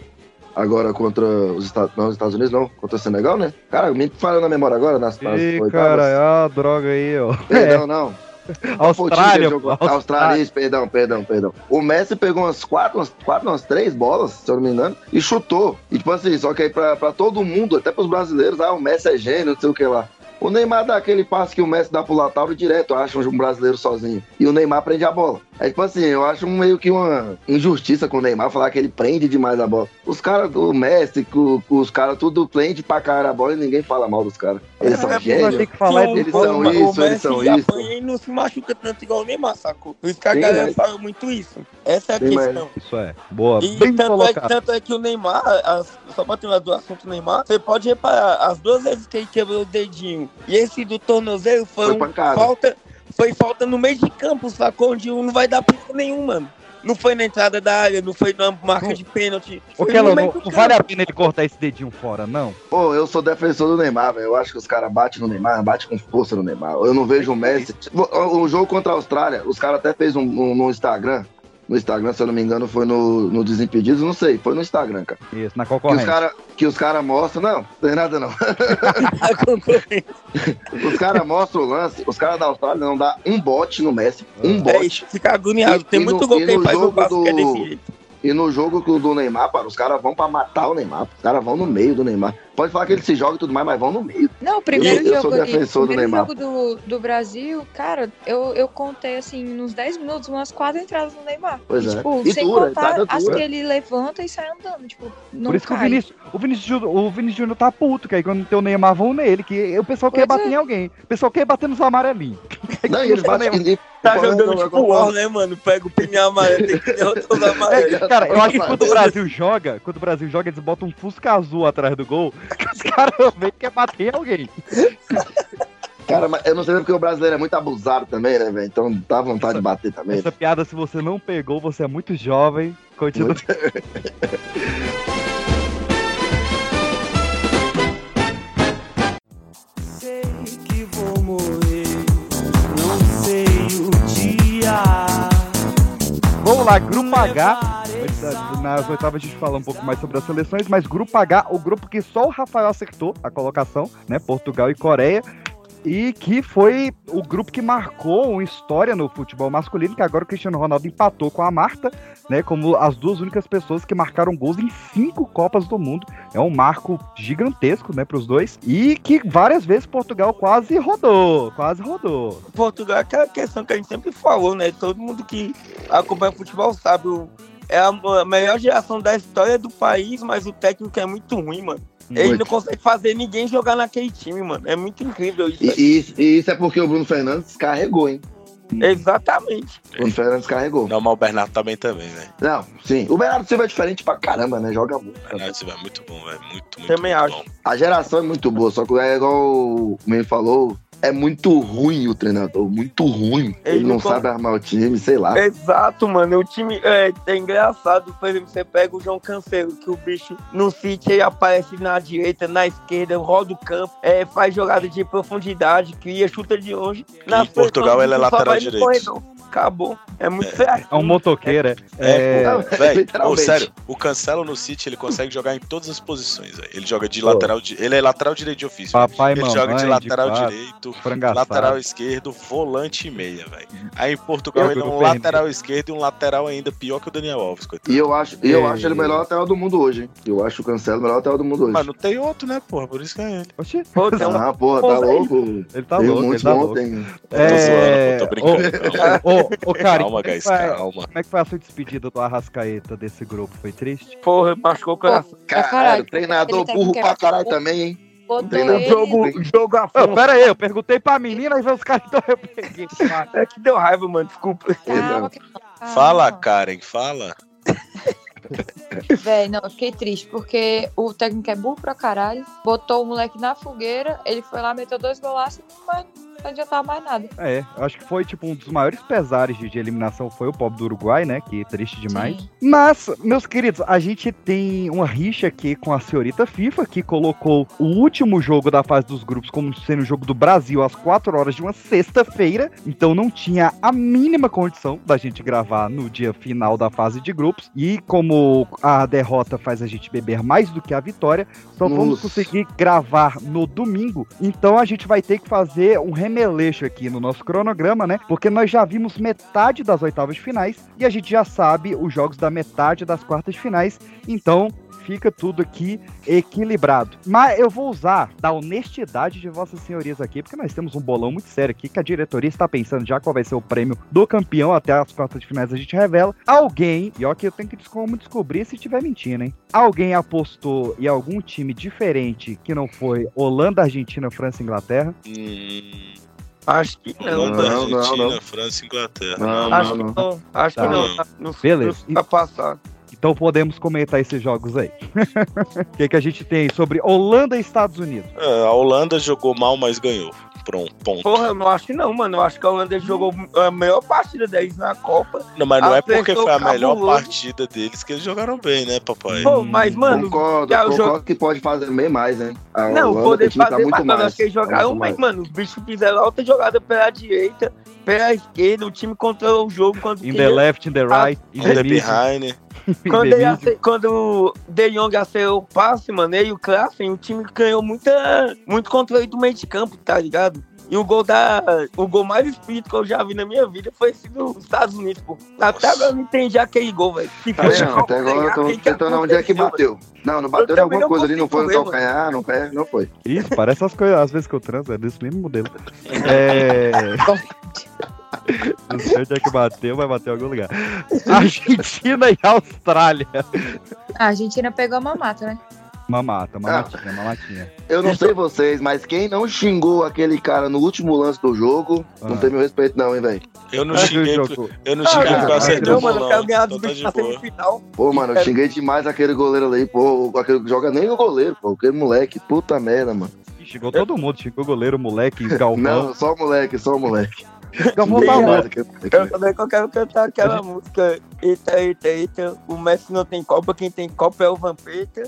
agora contra os Estados, não, os Estados Unidos, não, contra o Senegal, né? Cara, me falhou na memória agora, nas, nas
Ih,
oitavas.
cara, a droga aí, ó.
Perdão, não. [laughs] Qual foi o time que
Austrália, pô,
Austrália, isso, perdão, perdão, perdão. O Messi pegou umas quatro, umas quatro, umas três bolas, se eu não me engano, e chutou. E tipo assim, só que aí pra, pra todo mundo, até pros brasileiros, ah, o Messi é gênio, não sei o que lá. O Neymar dá aquele passe que o Messi dá pro Lautaro direto, acha um brasileiro sozinho. E o Neymar prende a bola. É tipo assim, eu acho meio que uma injustiça com o Neymar falar que ele prende demais a bola. Os caras, o Messi, o- os caras, tudo prende pra cara a bola e ninguém fala mal dos caras. Eles são
É, mas
gênios.
tem que falar
eles são isso, eles
Messi
são
apanha
isso.
E não se machuca tanto igual o Neymar, sacou? Por isso que a
Sim,
galera
mas-
fala muito isso. Essa é a
Sim, mas-
questão.
Isso é. Boa.
E
Bem
tanto é, tanto é que o Neymar, as- só pra terminar do assunto Neymar, você pode reparar, as duas vezes que ele quebrou o dedinho e esse do tornozelo foi,
Foi
um
pancada.
falta, foi falta no meio de campo, sacou? Onde não vai dar perigo nenhum, mano. Não foi na entrada da área, não foi na marca de pênalti.
Ô, Kelão, não, não vale a pena ele cortar esse dedinho fora, não?
Pô, eu sou defensor do Neymar, velho. Eu acho que os caras batem no Neymar, batem com força no Neymar. Eu não vejo o Messi. O, o jogo contra a Austrália, os caras até fez um, um- no Instagram. No Instagram, se eu não me engano, foi no, no Desimpedidos, não sei, foi no Instagram, cara.
Isso, na
Que os
concorrência.
caras que os cara mostram, não, não tem nada não.
A [laughs] concorrência.
Os caras mostram o lance, os caras da Austrália não dá um bote no Messi, um
É
bote.
isso, fica agoniado.
E-
Tem
e
muito
no-
gol que ele
no
faz no
jogo
basquete
do-
desse jeito.
E no jogo do Neymar, para, os caras vão pra matar o Neymar. Os caras vão no meio do Neymar. Pode falar que ele se joga e tudo mais, mas vão no meio.
Não, o primeiro
Eu- eu sou
jogo,
defensor
o
do Neymar.
jogo do, do Brasil, cara, eu, eu contei assim, nos 10 minutos, umas quatro entradas no Neymar.
Pois
e,
é.
tipo,
E
sem
dura,
contar
entrada
as
dura.
que ele levanta e sai andando, tipo, não
Por isso que o
cai.
Vinícius, o Vinícius, Júnior- o Vinícius Júnior tá puto, que aí quando tem o Neymar vão nele, que o pessoal quer
Pois
bater
é.
em alguém. O pessoal quer bater nos amarelinhos.
Não, e eles [laughs] batem. e-
Tá jogando tipo War, né, mano? Pega o pneu amarelo, tem que derrotar os amarelos.
É, cara, eu acho que quando o Brasil joga, quando o Brasil joga, eles botam um Fusca azul atrás do gol, que [laughs] os caras veem que quer bater em alguém.
Cara, mas eu não sei porque o brasileiro é muito abusado também, né, velho? Então dá vontade de bater também.
Essa piada, se você não pegou, você é muito jovem. Continua. [laughs]
Sei que vou morrer,
Vamos lá, Grupo H. Nas oitavas a gente fala um pouco mais sobre as seleções, mas Grupo H, o grupo que só o Rafael acertou a colocação, né? Portugal e Coreia. E que foi o grupo que marcou uma história no futebol masculino, que agora o Cristiano Ronaldo empatou com a Marta, né? Como as duas únicas pessoas que marcaram gols em cinco Copas do Mundo. É um marco gigantesco, né, para os dois. E que várias vezes Portugal quase rodou, quase rodou.
Portugal é aquela questão que a gente sempre falou, né? Todo mundo que acompanha futebol sabe. É a melhor geração da história do país, mas o técnico é muito ruim, mano. Ele não consegue fazer ninguém jogar naquele time, mano. É muito incrível isso.
E, e isso- e isso é porque o Bruno Fernandes carregou, hein?
Exatamente.
O Bruno Fernandes carregou.
Não, mas o Bernardo bem também, velho.
Não, sim. O Bernardo Silva é diferente pra caramba, né? Joga muito.
O Bernardo Silva é muito bom, velho. Muito, muito,
Também
muito
acho.
bom.
A geração é muito boa, só que é igual o Meio falou, é muito ruim o treinador, muito ruim. Ele,
Ele
não sabe armar o time, sei lá.
Exato, mano. O time é, é engraçado. Por exemplo, você pega o João Cancelo, que o bicho no City ele aparece na direita, na esquerda, roda o campo, é, faz jogada de profundidade, cria, chuta de longe.
em Portugal, ele é lateral direito.
Acabou. É muito certo.
É um motoqueiro, é.
É,
É,
Não,
Véi, ô,
literalmente.
sério, o Cancelo no City, ele consegue jogar em todas as posições, véi. Ele joga de lateral, di- ele é lateral direito de ofício.
Papai e
Ele
mamãe,
joga de lateral
quatro,
direito,
frango assado.
lateral esquerdo, volante e meia, velho. Aí em Portugal
Eu
ele é
tô
um lateral esquerdo e um lateral ainda pior que o Daniel Alves, coitado.
E eu acho, e eu
É.
acho ele o melhor lateral do mundo hoje, hein? Eu acho o Cancelo o melhor lateral do mundo hoje.
Mas não tem outro, né, porra? Por isso que é ele.
Oxi,
Pô, um-
Ah, porra, tá louco?
ele tá louco, ele tá louco.
ontem.
Tô
É,
zoando, pô, tô brincando. Calma,
Ô, ô, cara,
calma
como, é
guys,
que foi,
calma.
como é que foi a sua despedida do Arrascaeta desse grupo? Foi triste?
Porra, machucou o coração.
Caralho,
caralho,
treinador
tem
burro pra caralho também, hein?
Botou
Treinador
ele...
Jogo, jogo a fundo.
pera aí, eu perguntei pra menina e veio os caras, então eu peguei. [laughs]
É que deu raiva, mano. Desculpa.
Calma.
Fala, Karen, fala.
Véi, não, eu fiquei triste, porque o técnico é burro pra caralho. Botou o moleque na fogueira, ele foi lá, meteu dois golaços, mas não adiantava mais nada.
É, eu acho que foi tipo um dos maiores pesares de, de eliminação foi o pobre do Uruguai, né? Que triste demais.
Sim.
Mas, meus queridos, a gente tem uma rixa aqui com a senhorita FIFA, que colocou o último jogo da fase dos grupos como sendo o jogo do Brasil às 4 horas de uma sexta-feira. Então não tinha a mínima condição da gente gravar no dia final da fase de grupos. E como a derrota faz a gente beber mais do que a vitória, só vamos
Nossa.
conseguir gravar no domingo. Então a gente vai ter que fazer um remeleixo aqui no nosso cronograma, né? Porque nós já vimos metade das oitavas de finais e a gente já sabe os jogos da metade das quartas de finais. Então fica tudo aqui equilibrado. Mas eu vou usar da honestidade de vossas senhorias aqui, porque nós temos um bolão muito sério aqui que a diretoria está pensando já qual vai ser o prêmio do campeão até as quartas de finais a gente revela. Alguém, e ó que eu tenho que como descobrir se estiver mentindo, hein? Alguém apostou em algum time diferente que não foi Holanda, Argentina, França e Inglaterra?
Hum,
Acho que não.
Holanda,
não, não,
Argentina,
não.
França e Inglaterra.
Não,
Acho
não,
que não. Acho
Tá.
que não. Tá, Não
Beleza.
Não vai passar.
Então podemos comentar esses jogos aí. [laughs] O que, que a gente tem sobre Holanda e Estados Unidos?
É, a Holanda jogou mal, mas ganhou. Pronto, ponto.
Porra, eu não acho que não, mano. Eu acho que a Holanda jogou a melhor partida deles na Copa.
Não, mas não é porque foi a melhor
cabuloso.
partida deles que eles jogaram bem, né, papai?
Pô, mas, mano,
concordo, concordo
jogo-
que pode fazer bem mais, hein? A
Não,
Holanda
poder
que
fazer
tá
mais,
muito
mas eu
mais.
acho que eles jogaram,
Muito
mas,
mais.
mano, os bichos fizeram alta jogada pela direita, pela esquerda, o time controlou o jogo quando
In the
queria.
left, in the right, in the
the behind. [laughs]
Quando,
the
ele
middle.
ace- quando o De Jong acertou o passe, mano, e o Klassen, o time ganhou muita, muito controle do meio de campo, tá ligado? E o gol da. O gol mais espírito que eu já vi na minha vida foi esse dos Estados Unidos, pô. Até agora eu não entendi aquele gol, velho. Fosse
não, até agora eu tô tentando onde é que bateu. Não, não bateu
Eu
em alguma coisa ali, não foi no calcanhar, não pé, não foi.
Isso, parece as coisas, às vezes que eu transo, é desse mesmo modelo. [laughs] É. Não sei onde é que bateu, vai bater em algum lugar. [laughs] Argentina e Austrália.
A Argentina pegou a mamata, né?
Mamata, mamatinha, mamatinha.
Eu não sei vocês, mas quem não xingou aquele cara no último lance do jogo, não
Ah.
tem meu respeito não, hein, velho.
Eu não
Ah,
xinguei, eu não xinguei porque eu acertei
Não,
o
mano, eu quero ganhar
bolão.
dos
Então tá
bichos
de
na
boa.
semifinal.
Pô, mano, eu xinguei demais aquele goleiro ali, pô, aquele que joga nem o goleiro, pô, aquele moleque, puta merda, mano.
Chegou todo mundo, chegou o goleiro, o moleque, Galvão.
Não, só o moleque, só o moleque.
Galvão tá
Eu também quero cantar aquela música. Eita, eita, eita. O Messi não tem Copa, quem tem Copa é o Vampeta.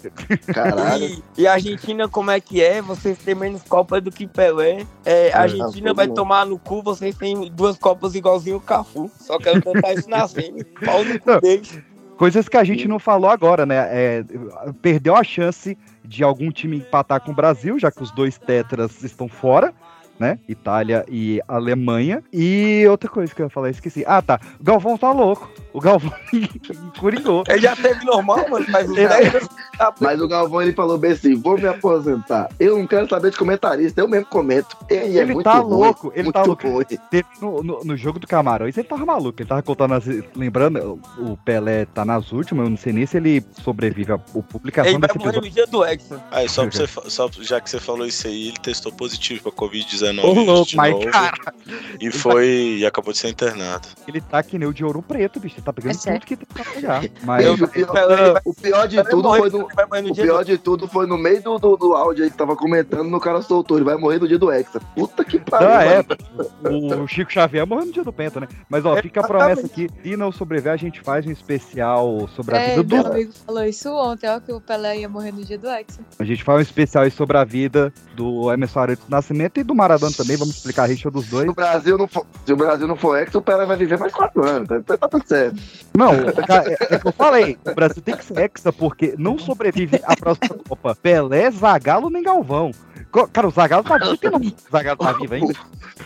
Caralho.
E, e a Argentina, como é que é? Vocês têm menos Copa do que Pelé. É, a Argentina vai
mundo.
tomar no cu, vocês têm duas Copas igualzinho o Cafu. Só quero cantar isso na semi. [laughs] Pau no cu deles.
Coisas que a gente não falou agora, né? É, perdeu a chance de algum time empatar com o Brasil, já que os dois tetras estão fora, né? Itália e Alemanha. E outra coisa que eu ia falar, esqueci. Ah, tá. O Galvão tá louco. O Galvão [laughs] coringou.
Ele já teve normal, mano, uns
Ele-
10 anos. que tá
Mas o Galvão ele falou bem assim: vou me aposentar. Eu não quero saber de comentarista, eu mesmo comento. E é
Ele
muito
tá
ruim,
louco, ele
muito
tá louco. Teve no, no, no jogo do Camarões, ele tava maluco. Ele tava contando as. Lembrando, o o Pelé tá nas últimas, eu não sei nem se ele sobrevive à publicação
Ele vai
desse
morrer
episódio.
no dia do Hexa.
Aí, só, pra você, só já que você falou isso aí, ele testou positivo pra Covid-19
Ô, louco,
de
mas
novo,
cara,
e foi e acabou de ser internado.
ele tá que nem o de ouro preto, bicho. Ele tá pegando
É
tudo que tem pra pegar. [laughs] Mas.
Pior-
Pelé vai-
o pior de tudo foi no.
no
O pior de tudo foi no meio do, do, do áudio aí que tava comentando, no cara soltou, ele vai morrer no dia do Hexa. Puta que pariu.
Não, é,
mano.
o Chico Xavier morreu no dia do Penta, né? Mas ó, fica a promessa aqui, se não sobreviver, a gente faz um especial sobre a
É,
vida
meu
do.
amigo falou isso ontem, ó, que o Pelé ia morrer no dia do Hexa.
A gente faz um especial aí sobre a vida do Emerson Arantes do Nascimento e do Maradona também. Vamos explicar a rixa dos dois.
Se o Brasil não for, se o Brasil não for Hexa, o Pelé vai viver mais quatro anos. Tá, tá tudo certo.
Não, é, é que eu falei, o Brasil tem que ser hexa porque não sobrevive à próxima Copa. Pelé, Zagallo nem Galvão. Cara, o Zagallo tá [laughs] vivo, tem nome. O Zagallo tá vivo ainda.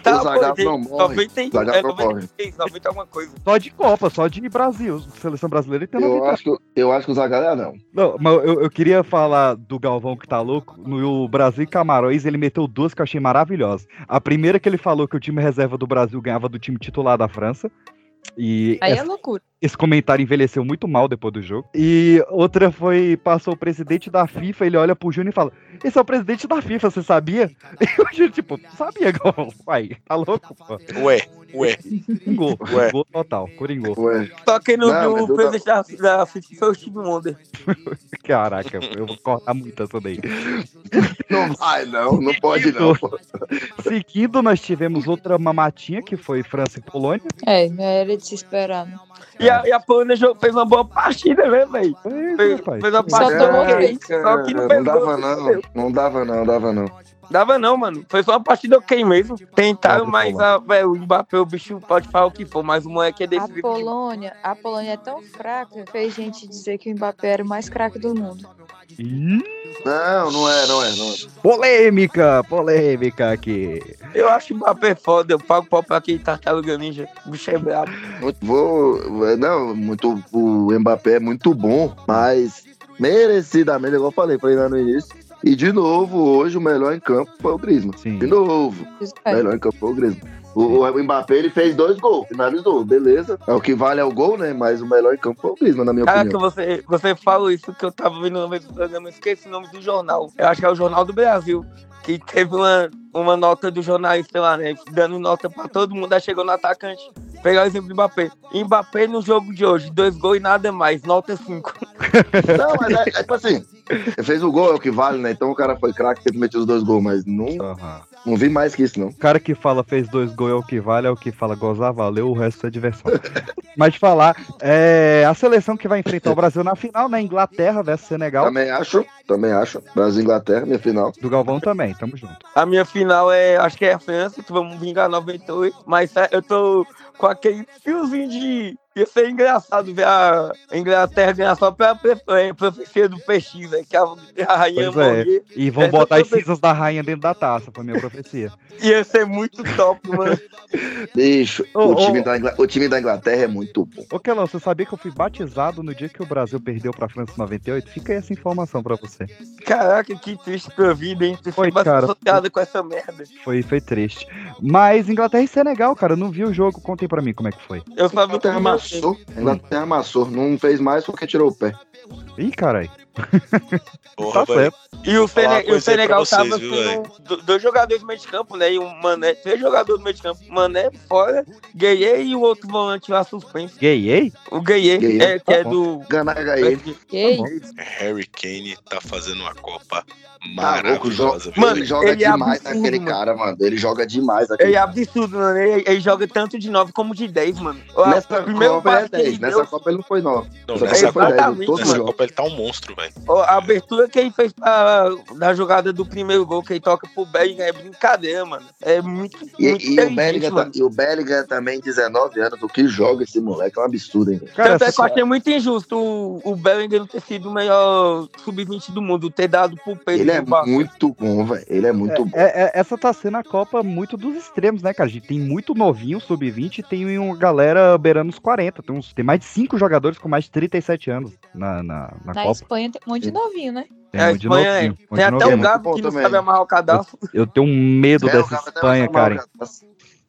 Tá,
o Zagallo não morre.
90
O Zagallo
é,
não morre.
96, 90 alguma coisa.
Só de Copa, só de Brasil. Seleção brasileira tem
Eu
90
acho, que, eu acho que o Zagallo é não.
Não, mas eu, eu queria falar do Galvão que tá louco. No Brasil e Camarões, ele meteu duas que eu achei maravilhosas. A primeira que ele falou que o time reserva do Brasil ganhava do time titular da França. E
Aí
essa-
é loucura.
Esse comentário envelheceu muito mal depois do jogo. E outra foi, passou o presidente da FIFA, ele olha pro Júnior e fala, esse é o presidente da FIFA, você sabia? [laughs] E o Júnior, tipo, sabia. Pai, tá louco, pô.
Ué, ué.
Coringou,
Ué.
coringou total, coringou.
Ué.
Só quem não,
Não,
presidente da, da FIFA foi o Steve Wonder. [laughs]
Caraca, eu vou cortar muito essa daí.
Não vai, não. Não pode, não. pô.
Seguindo, nós tivemos outra mamatinha, que foi França e Polônia.
É, era de se esperar. Né?
E a, e a Polônia fez uma boa partida, né, velho?
Fez,
Fez, uma
Só
partida ok,
três.
Só que não,
não
fez
dava, não. Não dava, não. Dava, não.
Dava não, mano. Foi só uma partida ok mesmo. Tentaram, mas a, véio, o Mbappé, o bicho pode falar o que for, mas o moleque é
A
decisivo.
Polônia, a Polônia é tão fraca, fez gente dizer que o Mbappé era o mais craque do mundo.
Não, não é, não é, não é.
polêmica, polêmica aqui.
Eu acho o Mbappé foda, eu pago pau pra aquele tartaruga ninja. O bicho é brabo.
Vou, é, não, muito, o Mbappé é muito bom, mas merecidamente, igual eu falei, falei lá no início. E de novo, hoje o melhor em campo foi o Griezmann.
Sim.
De novo, o melhor em campo foi o Griezmann. O, o Mbappé ele fez dois gols, finalizou, beleza. É o que vale é o gol, né? Mas o melhor em campo foi o Griezmann, na minha
Caraca,
opinião.
você, você falou isso que eu tava vendo no meio do programa, eu esqueci o nome do jornal. Eu acho que é o Jornal do Brasil. Que teve uma, uma nota do jornalista lá, né? Dando nota pra todo mundo. Aí chegou no atacante. Pegar o exemplo do Mbappé. Mbappé no jogo de hoje, dois gols e nada mais, nota 5.
Não, mas é, é tipo assim, ele fez o gol, é o que vale, né? Então o cara foi craque, teve metido os dois gols, mas não,
Aham.
não vi mais que isso, não.
O cara que fala fez dois gols é o que vale, é o que fala gozar, valeu, o resto é diversão. Mas de falar, é, a seleção que vai enfrentar o Brasil na final, né? Inglaterra versus Senegal.
Também acho. também acho. Brasil e Inglaterra, minha final.
Do Galvão também, tamo junto.
A minha final é, acho que é a França, que vamos vingar 98, mas é, eu tô com aquele fiozinho de. Ia ser engraçado ver a Inglaterra ganhar só pela é, profecia do PX, velho, que a, a rainha
Pois é.
morrer.
E vão
Essa
botar as
profecia-
cinzas da rainha dentro da taça, foi minha profecia. [laughs]
Ia ser muito top, mano.
Bicho,
Ô,
o, time da Ingla- o time da Inglaterra é muito bom.
Ô, Kelão, você sabia que eu fui batizado no dia que o Brasil perdeu pra França em 98? Fica aí essa informação pra você.
Caraca, que triste tua vida, hein? Tu
Foi,
foi
cara.
associada com essa merda.
Foi, foi triste. Mas Inglaterra e Senegal, cara, eu não vi o jogo. Contem pra mim como é que foi.
Eu só vi o primeiro
amassou. A Inglaterra amassou. Não fez mais porque tirou o pé.
Ih, caralho.
Porra,
Tá certo.
E o, Sene- e o Senegal
vocês,
tava
viu,
com do- dois jogadores no meio de campo, né? E um Mané, três jogadores no meio de campo. Mané fora, Gueye e o outro volante lá suspenso.
Ei?
O Gueye,
Gueye.
é, que é
Tá
do.
Ganagai.
Que isso?
Harry Kane tá fazendo uma Copa
Tá
maravilhosa. viu,
Mano,
ele joga
ele é
demais
absurdo,
aquele
mano.
cara, mano. Ele joga demais aquele
Ele é absurdo, mano. Ele, ele joga tanto de 9 como de 10, mano.
Nessa Copa ele é
passe que ele
10. Nessa
deu,
Copa ele não foi 9.
Não,
Nessa
nessa,
Copa foi 10.
exatamente,
Todo
nessa
jogo.
Copa ele tá um monstro, velho.
A abertura que ele fez pra, da jogada do primeiro gol, que ele toca pro Bellingham, é brincadeira, mano. É muito, muito
E, e o Bellingham,
mano.
e o Bellingham também, 19 anos. O que joga esse moleque é um absurdo, hein?
Cara,
Tanto é que eu achei muito injusto o, o Bellingham não ter sido o melhor sub-20 do mundo, ter dado pro Pedro
Ele é
Barça.
muito bom, velho. Ele é muito bom.
É, é- essa tá sendo a Copa muito dos extremos, né, cara? A gente tem muito novinho, sub-20, e tem uma galera beirando os 40. Tem, uns, tem mais de 5 jogadores com mais de 37 anos na, na, na
Na
Copa.
Espanha tem um monte de novinho, né?
Tem
É,
de
Espanha
novinho,
Tem
de
até um
bom
que não
também.
sabe amarrar o cadastro.
Eu tenho medo
É,
dessa Espanha, cara.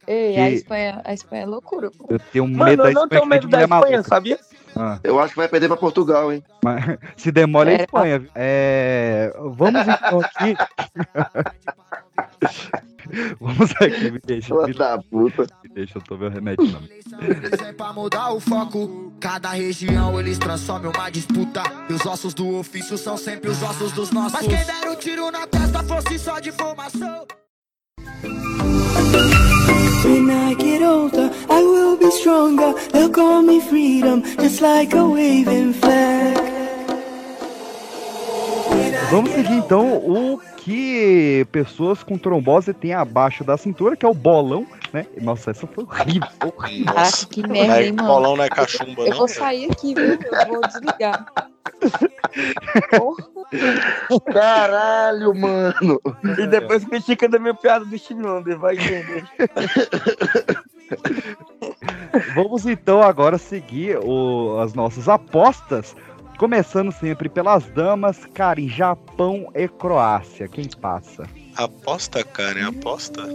Ei,
Que-
a Espanha, a Espanha é loucura, pô.
Eu tenho
Mano,
medo da
eu não
Espanha
tenho medo da Espanha,
maluca.
sabia?
Ah,
Eu acho que vai perder pra Portugal, hein?
mas [laughs] se demole é a. Espanha. É, vamos então aqui. [laughs] [laughs] vamos aqui, me deixa,
Filha
me
da puta.
Deixa, eu tô meu remédio não.
Eles vêm pra mudar o foco. Cada região eles transformam uma disputa. E os ossos do ofício são sempre os ossos dos nossos. Mas quem der um tiro na testa fosse só de formação.
When I get older, I will be stronger. They'll call me freedom, just like a waving flag.
Vamos seguir então o que pessoas com trombose têm abaixo da cintura, que é o bolão, né? Nossa, essa foi horrível. horrível.
Caraca, que merda,
é
hein, mano.
bolão, não é cachumba,
Eu
não.
vou sair aqui, viu? Eu vou desligar. Porra. [laughs]
Caralho, mano.
E depois critica da minha piada do Chinander, vai entender.
Vamos então agora seguir o- as nossas apostas. Começando sempre pelas damas, cara, em Japão e Croácia. Quem passa?
Aposta, cara, é aposta.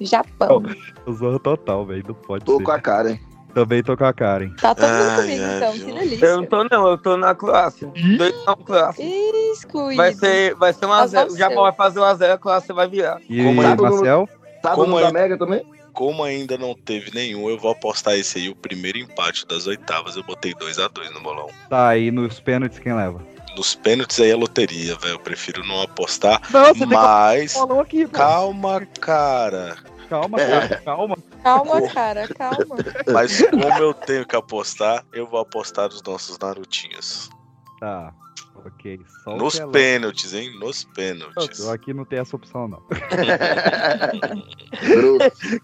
Japão.
Zorro total, velho. Não pode
Tô
ser.
com a cara, hein?
Também tô com a Karen.
Tá todo mundo
Ai,
comigo,
ai,
então. Que delícia.
Eu não tô não, eu tô na Croácia. Dois não, Croácia.
Excluído.
Vai ser, vai ser um a zero. O Japão vai fazer um a zero, a Croácia vai virar.
E
Como
é?
Marcel?
Tá
Como
no da
é?
Mega também?
Como ainda não teve nenhum, eu vou apostar esse aí, o primeiro empate das oitavas. Eu botei 2 a 2 no bolão.
Tá aí nos pênaltis, quem leva?
Nos pênaltis aí é loteria, velho. Eu prefiro não apostar.
Não, você tem
Mas.
que bolão aqui.
Calma, cara.
Calma, cara, calma.
Calma, cara, calma.
Mas como eu tenho que apostar, eu vou apostar nos nossos Narutinhos.
Tá, ok. Só
Nos
é
pênaltis, hein? Nos pênaltis.
Aqui não tem essa opção, não. [laughs]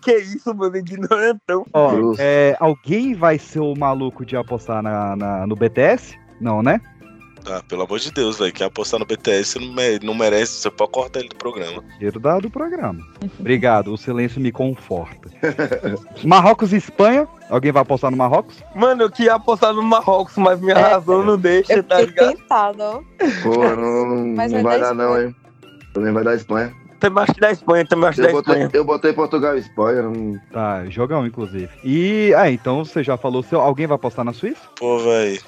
Que isso, mano, ignorantão.
Ó,
grosso.
é, alguém vai ser o maluco de apostar na, na- no BTS? Não, né?
Ah, pelo amor de Deus, velho. Quem apostar no BTS não, me- não merece. Você pode cortar ele do programa.
Dinheiro da- do programa. Obrigado, o silêncio me conforta. [laughs] Marrocos e Espanha. Alguém vai apostar no Marrocos?
Mano, eu queria apostar no Marrocos, mas minha
É,
razão não deixa,
Eu
tá ligado?
tentado.
Pô, não,
Mas
não
vai
vai
dar
não, hein? Também vai dar Espanha.
Também acho que da Espanha, também acho que da
Eu botei,
Espanha.
eu botei Portugal e Espanha. Não...
Tá, jogão, inclusive. E, ah, então você já falou seu. Alguém vai apostar na Suíça?
Pô, velho.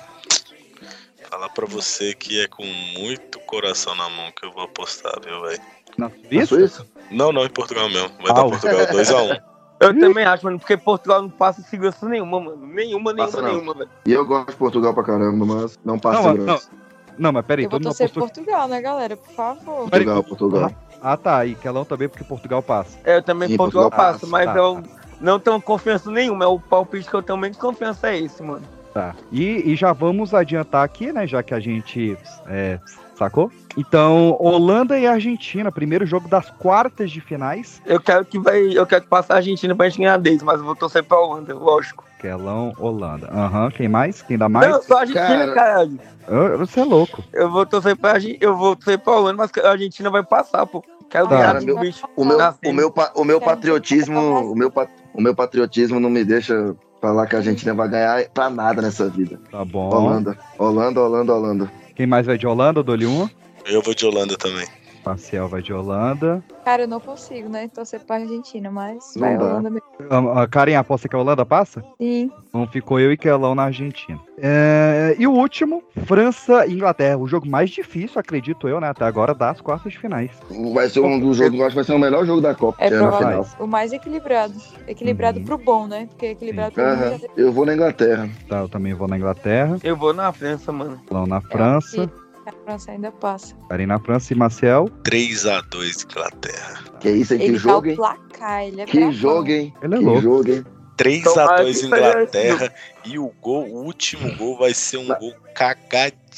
Falar pra você que é com muito coração na mão que eu vou apostar, viu, velho?
Na Suíça?
Não, não, em Portugal mesmo. Vai
Ah,
dar Portugal 2x1. [laughs]
Eu também acho, mano, porque Portugal não passa segurança nenhuma, mano. Nenhuma, nenhuma,
Passa não.
nenhuma, velho.
E eu gosto de Portugal pra caramba, mas não passa
Não,
segurança.
Não, mas peraí,
Eu vou
todo mundo
torcer
apostou.
Portugal, né, galera? Por favor.
Portugal, Portugal.
Ah, tá. E Kelão também, porque Portugal passa.
É, eu também
Sim,
Portugal,
Portugal
passa,
passa,
mas
tá,
eu não tenho confiança nenhuma. É o palpite que eu tenho menos confiança é esse, mano.
Tá. E, e já vamos adiantar aqui, né? Já que a gente é, Sacou? Então, Holanda e Argentina, primeiro jogo das quartas de finais.
Eu quero que vai. Eu quero que passe a Argentina pra gente ganhar deles, mas eu vou torcer pra Holanda, lógico.
Kelão, Holanda. Aham, quem mais? Quem dá mais?
Não, só a Argentina, caralho.
Eu- Você é louco.
Eu vou torcer pra eu vou torcer pra Holanda, mas a Argentina vai passar, pô. Quero
Tá.
ganhar
Cara, meu-
bicho.
O meu, o meu, o meu patriotismo, o meu, o meu patriotismo não me deixa falar que a Argentina vai ganhar pra nada nessa vida.
Tá bom.
Holanda, Holanda, Holanda, Holanda.
Quem mais vai de Holanda? Eu dou-lhe uma.
Eu vou de Holanda também.
Marcel vai de Holanda.
Cara, eu não consigo, né? Torcer pra Argentina, mas
Não
vai
dá.
Holanda mesmo.
Ah, Karen, aposta que a Holanda passa?
Sim.
Então ficou eu e Kelão na Argentina. É, e o último, França e Inglaterra. O jogo mais difícil, acredito eu, né? Até agora, das quartas de finais.
Vai ser um dos jogos, eu acho que vai ser o melhor jogo da Copa,
É
é na
provável.
final.
O mais equilibrado. Equilibrado pro bom, né? Porque equilibrado pro ruim já tem-
Eu vou na Inglaterra.
Tá, eu também vou na Inglaterra.
Eu vou na França, mano.
Kelão na França.
A França ainda passa.
Karen na França e Marcel.
3x2 Inglaterra.
Que isso, hein? Que
Ele
jogo,
tá o
hein?
placar, ele é
Que jogo, hein?
Ele é
que
louco.
jogo, hein?
3x2
Então, vai-
Inglaterra. E o gol, o último gol vai ser um gol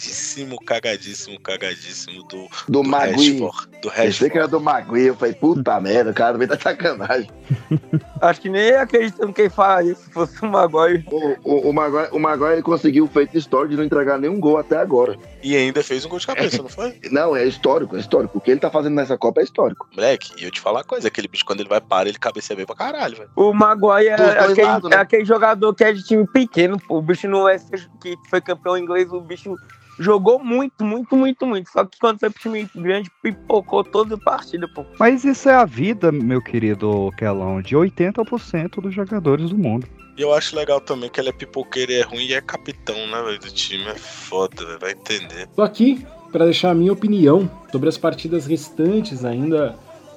cagadíssimo, cagadíssimo, cagadíssimo do,
Do Maguire.
Rashford. Do Rashford.
que era do Maguire. Eu falei, puta [laughs] merda, o cara vem da sacanagem. [laughs]
Acho que nem acreditando quem fala isso, se fosse o Maguire.
O, o, o, Maguire, o Maguire ele conseguiu o feito histórico de não entregar nenhum gol até agora.
E ainda fez um gol de cabeça, não foi? [laughs]
Não, é histórico, é histórico. O que ele tá fazendo nessa Copa é histórico.
Moleque, e eu te falar uma coisa, aquele bicho quando ele vai parar, ele cabeceia bem pra caralho, velho.
O Maguire é aquele,
lados, né?
é aquele jogador que é de time pequeno, pô. O bicho não é que foi campeão inglês, o bicho jogou muito, muito, muito, muito. Só que quando foi pro time grande, pipocou toda a partida, pô.
Mas isso é a vida, meu querido Kelão, de 80% dos jogadores do mundo.
E eu acho legal também que ele é pipoqueiro e é ruim e é capitão, né, velho, do time. É foda, velho, vai entender.
Tô aqui para deixar a minha opinião sobre as partidas restantes ainda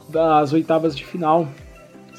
das oitavas de final.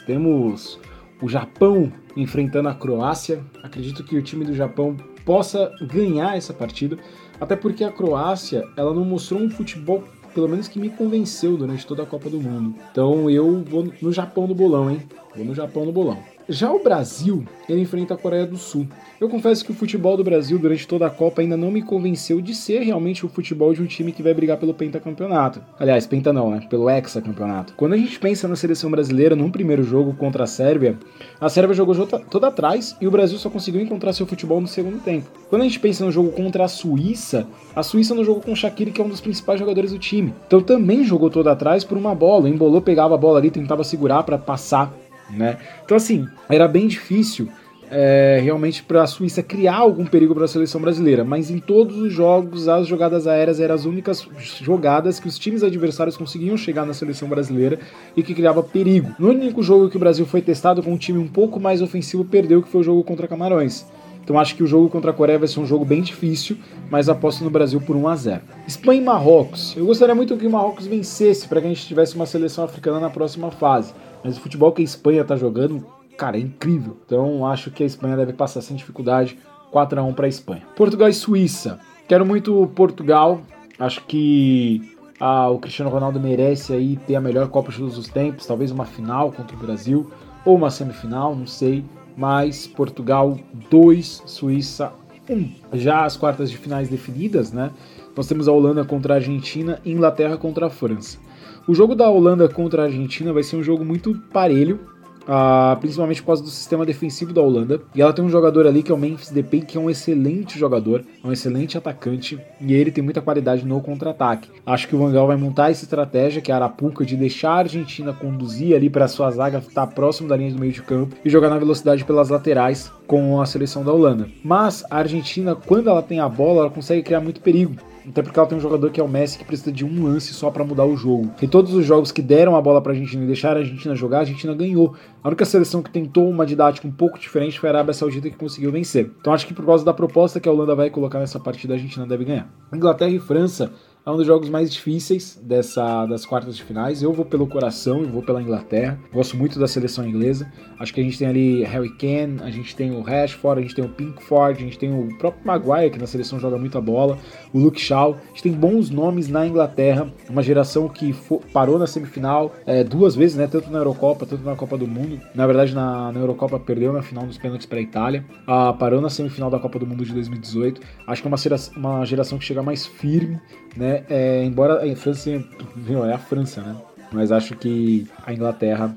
Temos o Japão enfrentando a Croácia. Acredito que o time do Japão possa ganhar essa partida, até porque a Croácia ela não mostrou um futebol pelo menos que me convenceu durante toda a Copa do Mundo. Então eu vou no Japão no bolão, hein? Vou no Japão no bolão. Já o Brasil, ele enfrenta a Coreia do Sul. Eu confesso que o futebol do Brasil durante toda a Copa ainda não me convenceu de ser realmente o futebol de um time que vai brigar pelo pentacampeonato. Aliás, penta não, né? Pelo hexacampeonato. Quando a gente pensa na seleção brasileira num primeiro jogo contra a Sérvia, a Sérvia jogou toda atrás e o Brasil só conseguiu encontrar seu futebol no segundo tempo. Quando a gente pensa no jogo contra a Suíça, a Suíça não jogou com o Shaqiri, que é um dos principais jogadores do time. Então também jogou toda atrás por uma bola. Embolou, pegava a bola ali, tentava segurar para passar né? Então assim, era bem difícil é, realmente para a Suíça criar algum perigo para a seleção brasileira, mas em todos os jogos as jogadas aéreas eram as únicas jogadas que os times adversários conseguiam chegar na seleção brasileira e que criava perigo. No único jogo que o Brasil foi testado com um time um pouco mais ofensivo perdeu, que foi o jogo contra Camarões. Então acho que o jogo contra a Coreia vai ser um jogo bem difícil, mas aposto no Brasil por 1 a 0. Espanha e Marrocos. Eu gostaria muito que o Marrocos vencesse para que a gente tivesse uma seleção africana na próxima fase. Mas o futebol que a Espanha tá jogando, cara, é incrível. Então acho que a Espanha deve passar sem dificuldade. 4 a 1 para a Espanha. Portugal e Suíça. Quero muito Portugal. Acho que ah, o Cristiano Ronaldo merece aí ter a melhor Copa de todos os tempos, talvez uma final contra o Brasil ou uma semifinal, não sei. Mas Portugal 2, Suíça 1. Já as quartas de finais definidas, né? Nós temos a Holanda contra a Argentina e Inglaterra contra a França. O jogo da Holanda contra a Argentina vai ser um jogo muito parelho, ah, principalmente por causa do sistema defensivo da Holanda. E ela tem um jogador ali que é o Memphis Depay, que é um excelente jogador, é um excelente atacante, e ele tem muita qualidade no contra-ataque. Acho que o Van Gaal vai montar essa estratégia, que é a Arapuca, de deixar a Argentina conduzir ali para sua zaga estar próximo da linha do meio de campo e jogar na velocidade pelas laterais com a seleção da Holanda. Mas a Argentina, quando ela tem a bola, ela consegue criar muito perigo. Até porque ela tem um jogador que é o Messi que precisa de um lance só para mudar o jogo. E todos os jogos que deram a bola pra Argentina e deixaram a Argentina jogar, a Argentina ganhou. A única seleção que tentou uma didática um pouco diferente foi a Arábia Saudita que conseguiu vencer. Então acho que por causa da proposta que a Holanda vai colocar nessa partida, a Argentina deve ganhar. Inglaterra e França é um dos jogos mais difíceis dessa, das quartas de finais. Eu vou pelo coração, eu vou pela Inglaterra. Gosto muito da seleção inglesa. Acho que a gente tem ali Harry Kane, a gente tem o Rashford, a gente tem o Pinkford, a gente tem o próprio Maguire, que na seleção joga muita bola, o Luke Shaw. A gente tem bons nomes na Inglaterra. Uma geração que fo- parou na semifinal é, duas vezes, né? Tanto na Eurocopa, tanto na Copa do Mundo. Na verdade, na, na Eurocopa perdeu na final dos pênaltis para a Itália. Ah, parou na semifinal da Copa do Mundo de 2018. Acho que é uma, uma geração que chega mais firme, né? Né? É, embora a França, viu, é a França, né? Mas acho que a Inglaterra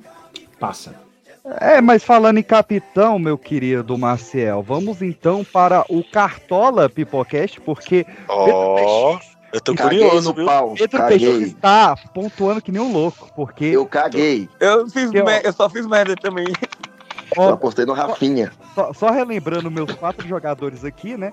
passa.
É, mas falando em capitão, meu querido Maciel, vamos então para o Cartola Pipocast, porque
Ó, eu tô
Caguei
curioso,
no
viu?
pau,
Pedro
caguei.
Peixoto está pontuando que nem um louco, porque
Eu caguei.
Eu, fiz mer- eu só fiz merda também.
Eu apostei no Rafinha.
Só, só relembrando meus quatro jogadores aqui, né?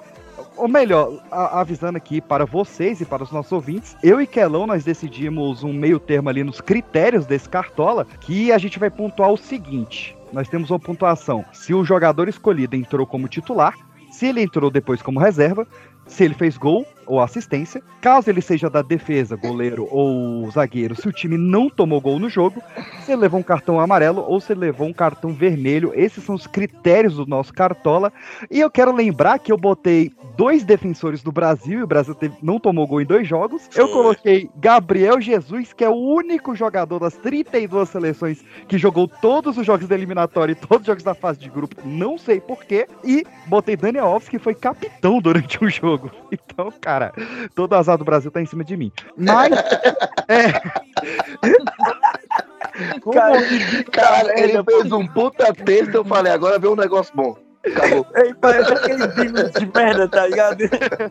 Ou melhor, a- avisando aqui para vocês e para os nossos ouvintes, eu e Kelão nós decidimos um meio termo ali nos critérios desse cartola, que a gente vai pontuar o seguinte: nós temos uma pontuação. Se o jogador escolhido entrou como titular, se ele entrou depois como reserva, se ele fez gol ou assistência, caso ele seja da defesa, goleiro ou zagueiro, se o time não tomou gol no jogo, se ele levou um cartão amarelo ou se ele levou um cartão vermelho. Esses são os critérios do nosso cartola. E eu quero lembrar que eu botei dois defensores do Brasil e o Brasil teve- não tomou gol em dois jogos. Eu coloquei Gabriel Jesus, que é o único jogador das 32 seleções que jogou todos os jogos da eliminatória e todos os jogos da fase de grupo, não sei porquê. E botei Daniel Alves, que foi capitão durante o jogo. [laughs] Então, cara, todo azar do Brasil tá em cima de mim. Mas, [laughs] é. [laughs] Como
Cara, ele fez um puta texto, eu falei, agora vê um negócio bom. Acabou.
Parece aquele bingo de merda, tá ligado?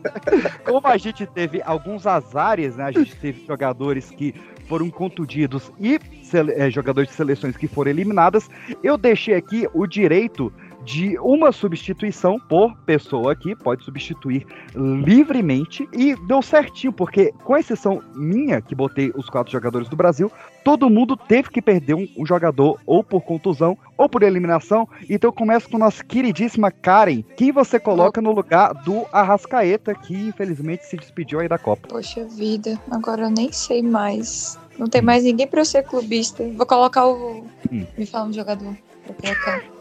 [laughs]
como a gente teve alguns azares, né? A gente teve jogadores que foram contundidos e eh, jogadores de seleções que foram eliminadas. Eu deixei aqui o direito de uma substituição por pessoa aqui, pode substituir livremente e deu certinho, porque com exceção minha, que botei os quatro jogadores do Brasil, todo mundo teve que perder um, um jogador ou por contusão ou por eliminação. Então eu começo com nossa queridíssima Karen. Quem você coloca no lugar do Arrascaeta, que infelizmente se despediu aí da Copa?
Poxa vida, agora eu nem sei mais. Não tem mais ninguém pra eu ser clubista. Vou colocar o.
Hum.
Me fala um jogador pra colocar.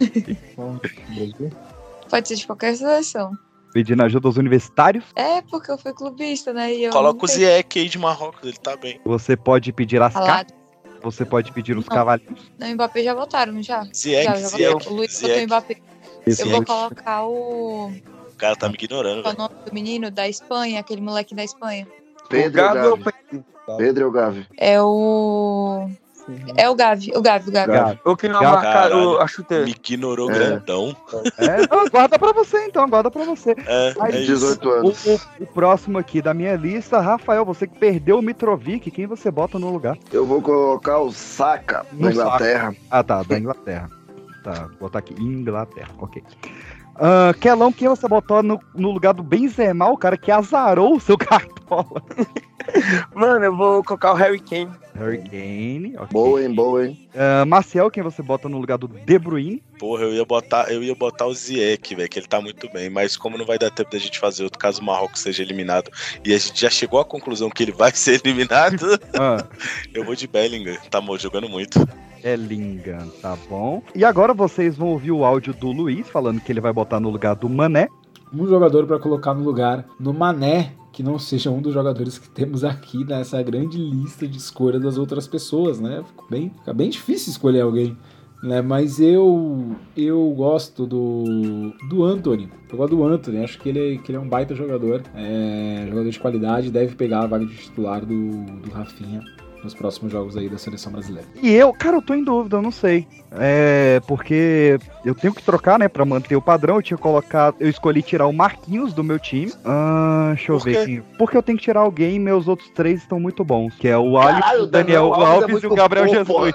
[laughs] Pode ser de qualquer seleção.
Pedindo ajuda aos universitários.
É, porque eu fui clubista, né? E eu
Coloca o Zieck aí de Marrocos, ele tá bem.
Você pode pedir as
Falar.
cartas. Você pode pedir os
Não.
cavalinhos.
Não, o Mbappé já votaram, não já?
Zieck,
já. O Luiz votou
Zieck.
em Mbappé. Eu vou
Luiz.
colocar o.
O cara tá me ignorando,
é o nome do menino da Espanha, aquele moleque da Espanha.
Pedro ou Gavi? Pedro Gavi?
É o. É o Gavi, o Gavi, o Gavi.
Gavi.
O que não
Gabi.
marcaram a chuteira.
Me ignorou
É.
grandão.
É, não, guarda pra você então, guarda pra você.
É,
Aí,
é isso.
18
O,
anos.
o- o próximo aqui da minha lista, Rafael, você que perdeu o Mitrovic, quem você bota no lugar?
Eu vou colocar o Saka da Inglaterra.
Ah, tá, da Inglaterra. Tá, vou botar aqui, Inglaterra, ok. Ah, Kelão, quem você botou no, no lugar do Benzema, o cara que azarou o seu [laughs] cartola?
Mano, eu vou colocar o Harry Kane.
Harry Kane, ok.
Boa, hein? Boa, hein?
Marcel, quem você bota no lugar do De Bruyne?
Porra, eu ia botar, eu ia botar o Zieck, velho, que ele tá muito bem, mas como não vai dar tempo da gente fazer outro caso o Marrocos seja eliminado e a gente já chegou à conclusão que ele vai ser eliminado, [laughs]
Ah, [laughs]
eu vou de Bellingham, tá mo- jogando muito.
Ellingham, tá bom. E agora vocês vão ouvir o áudio do Luiz falando que ele vai botar no lugar do Mané.
Um jogador para colocar no lugar no Mané, que não seja um dos jogadores que temos aqui nessa grande lista de escolha das outras pessoas, né? Fica bem, fica bem difícil escolher alguém. Né, mas eu eu gosto do do Anthony. Eu gosto do Anthony, acho que ele, que ele é um baita jogador, é, jogador de qualidade, deve pegar a vaga de titular do, do Rafinha nos próximos jogos aí da seleção brasileira.
E eu, cara, eu tô em dúvida, eu não sei. É, porque eu tenho que trocar, né, pra manter o padrão. Eu tinha colocado, eu escolhi tirar o Marquinhos do meu time. Ah, deixa eu
Por
ver
quê?
aqui. Porque eu tenho que tirar alguém e meus outros três estão muito bons, que é o Alisson,
Caralho,
o Daniel
Alves é
Alves e
muito
o Gabriel
bom,
Jesus.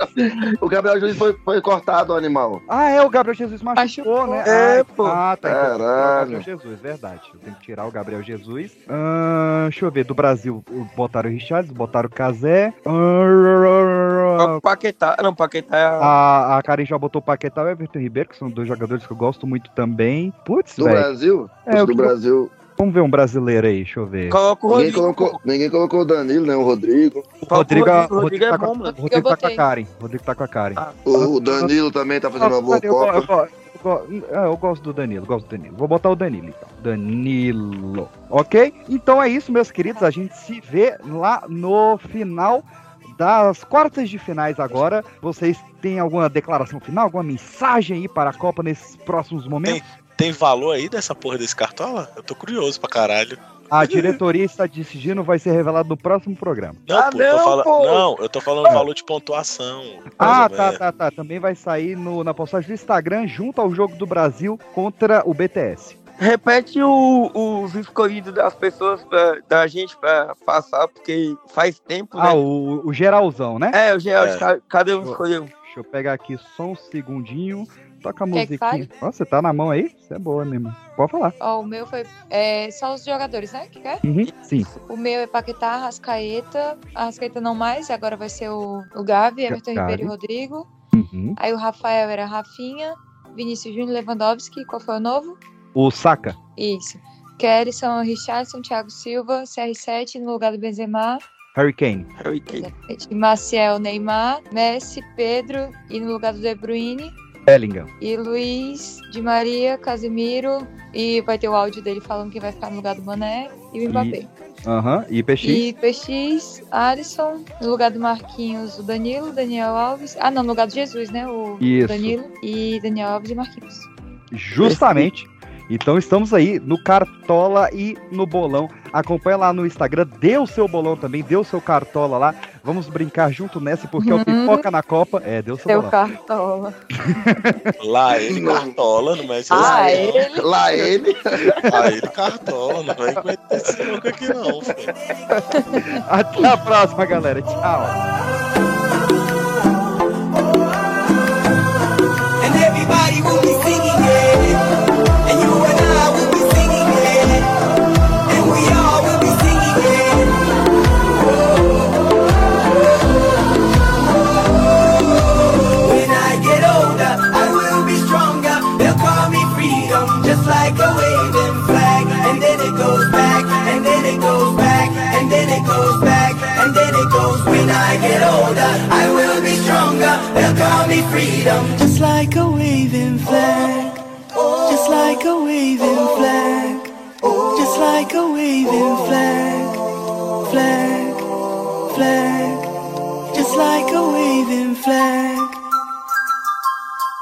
O Gabriel Jesus foi, foi cortado, o animal.
Ah, é, o Gabriel Jesus machucou,
Machucou.
né?
É,
ah,
pô.
Ah, tá. Então, que tirar o
Caralho.
Gabriel Jesus, verdade. Eu tenho que tirar o Gabriel Jesus. Ah, deixa eu ver, do Brasil, botaram o Richards, botaram o Casé. Ah,
O Paquetá. Não, Paquetá é a...
A, a Karen já botou o Paquetá e o Everton Ribeiro, que são dois jogadores que eu gosto muito também. Putz,
Do
velho.
Brasil?
É, eu
do
que-
Brasil.
Vamos ver um brasileiro aí, deixa eu ver.
Coloca o
Ninguém
Rodrigo.
colocou, ninguém colocou o Danilo, né? O Rodrigo.
O
Rodrigo,
Rodrigo,
Rodrigo,
é
tá,
bom,
com,
mano.
Rodrigo tá com a
botei.
Karen. Rodrigo tá com a Karen.
Ah,
O, o Danilo também tá fazendo uma boa
eu, eu,
Copa.
eu, go- é, eu gosto do Danilo, gosto do Danilo. Vou botar o Danilo então. Danilo. Ok? Então é isso, meus queridos. A gente se vê lá no final das quartas de finais agora. Vocês têm alguma declaração final, alguma mensagem aí para a Copa nesses próximos momentos?
Tem valor aí dessa porra desse cartola? Eu tô curioso pra caralho.
A diretoria está decidindo, vai ser revelado no próximo programa.
Não,
Ah,
pô, eu tô
não,
falando,
pô.
não, eu tô falando valor de pontuação.
Ah, tá, tá, tá. Também vai sair no- na postagem do Instagram junto ao jogo do Brasil contra o BTS.
Repete o- os escolhidos das pessoas pra, da gente pra passar, porque faz tempo, né?
Ah, o, o geralzão, né?
É, o Geraldo,
É.
ca- cadê um
Show.
escolheu?
Deixa eu pegar aqui só um segundinho. Toca a
que
musiquinha. Ó, você tá na mão aí? Você é boa, né, mano? Pode falar.
Ó, o meu foi é, só os jogadores, né? Que quer?
Uhum, sim.
O meu é Paquetá, Arrascaeta. Arrascaeta não mais, agora vai ser o, o Gavi, Everton
Gavi.
Ribeiro e Rodrigo.
Uhum.
Aí o Rafael era Rafinha, Vinícius Júnior, Lewandowski. Qual foi o novo?
O Saka.
Isso. Kellyson, Richardson, Thiago Silva, CR7 no lugar do Benzema.
Harry Kane.
Harry Kane.
Maciel, Neymar, Messi, Pedro e no lugar do De Bruyne.
Bellingham.
E Luiz, Di Maria, Casemiro. E vai ter o áudio dele falando que vai ficar no lugar do Mané. E o Mbappé.
Aham. E PX.
E PX, Alisson, no lugar do Marquinhos, o Danilo, Daniel Alves. Ah, não, no lugar do Jesus, né? O
Isso.
Danilo e Daniel Alves e Marquinhos.
Justamente. Então estamos aí no Cartola e no Bolão. Acompanha lá no Instagram, dê o seu bolão também, dê o seu Cartola lá. Vamos brincar junto nessa, porque é o
Uhum.
pipoca na Copa. É, o seu
Seu
bolão.
cartola.
Lá ele cartola, não mexe
Ah,
esse não.
ele?
Lá ele.
Lá ele cartola, não vai meter esse louco aqui não, filho. [laughs]
Até a próxima, galera. Tchau.
I get older, I will be stronger. They'll call me freedom, just like a waving flag. Just like a waving flag. Just like a waving flag. Flag, flag. Just like a waving flag.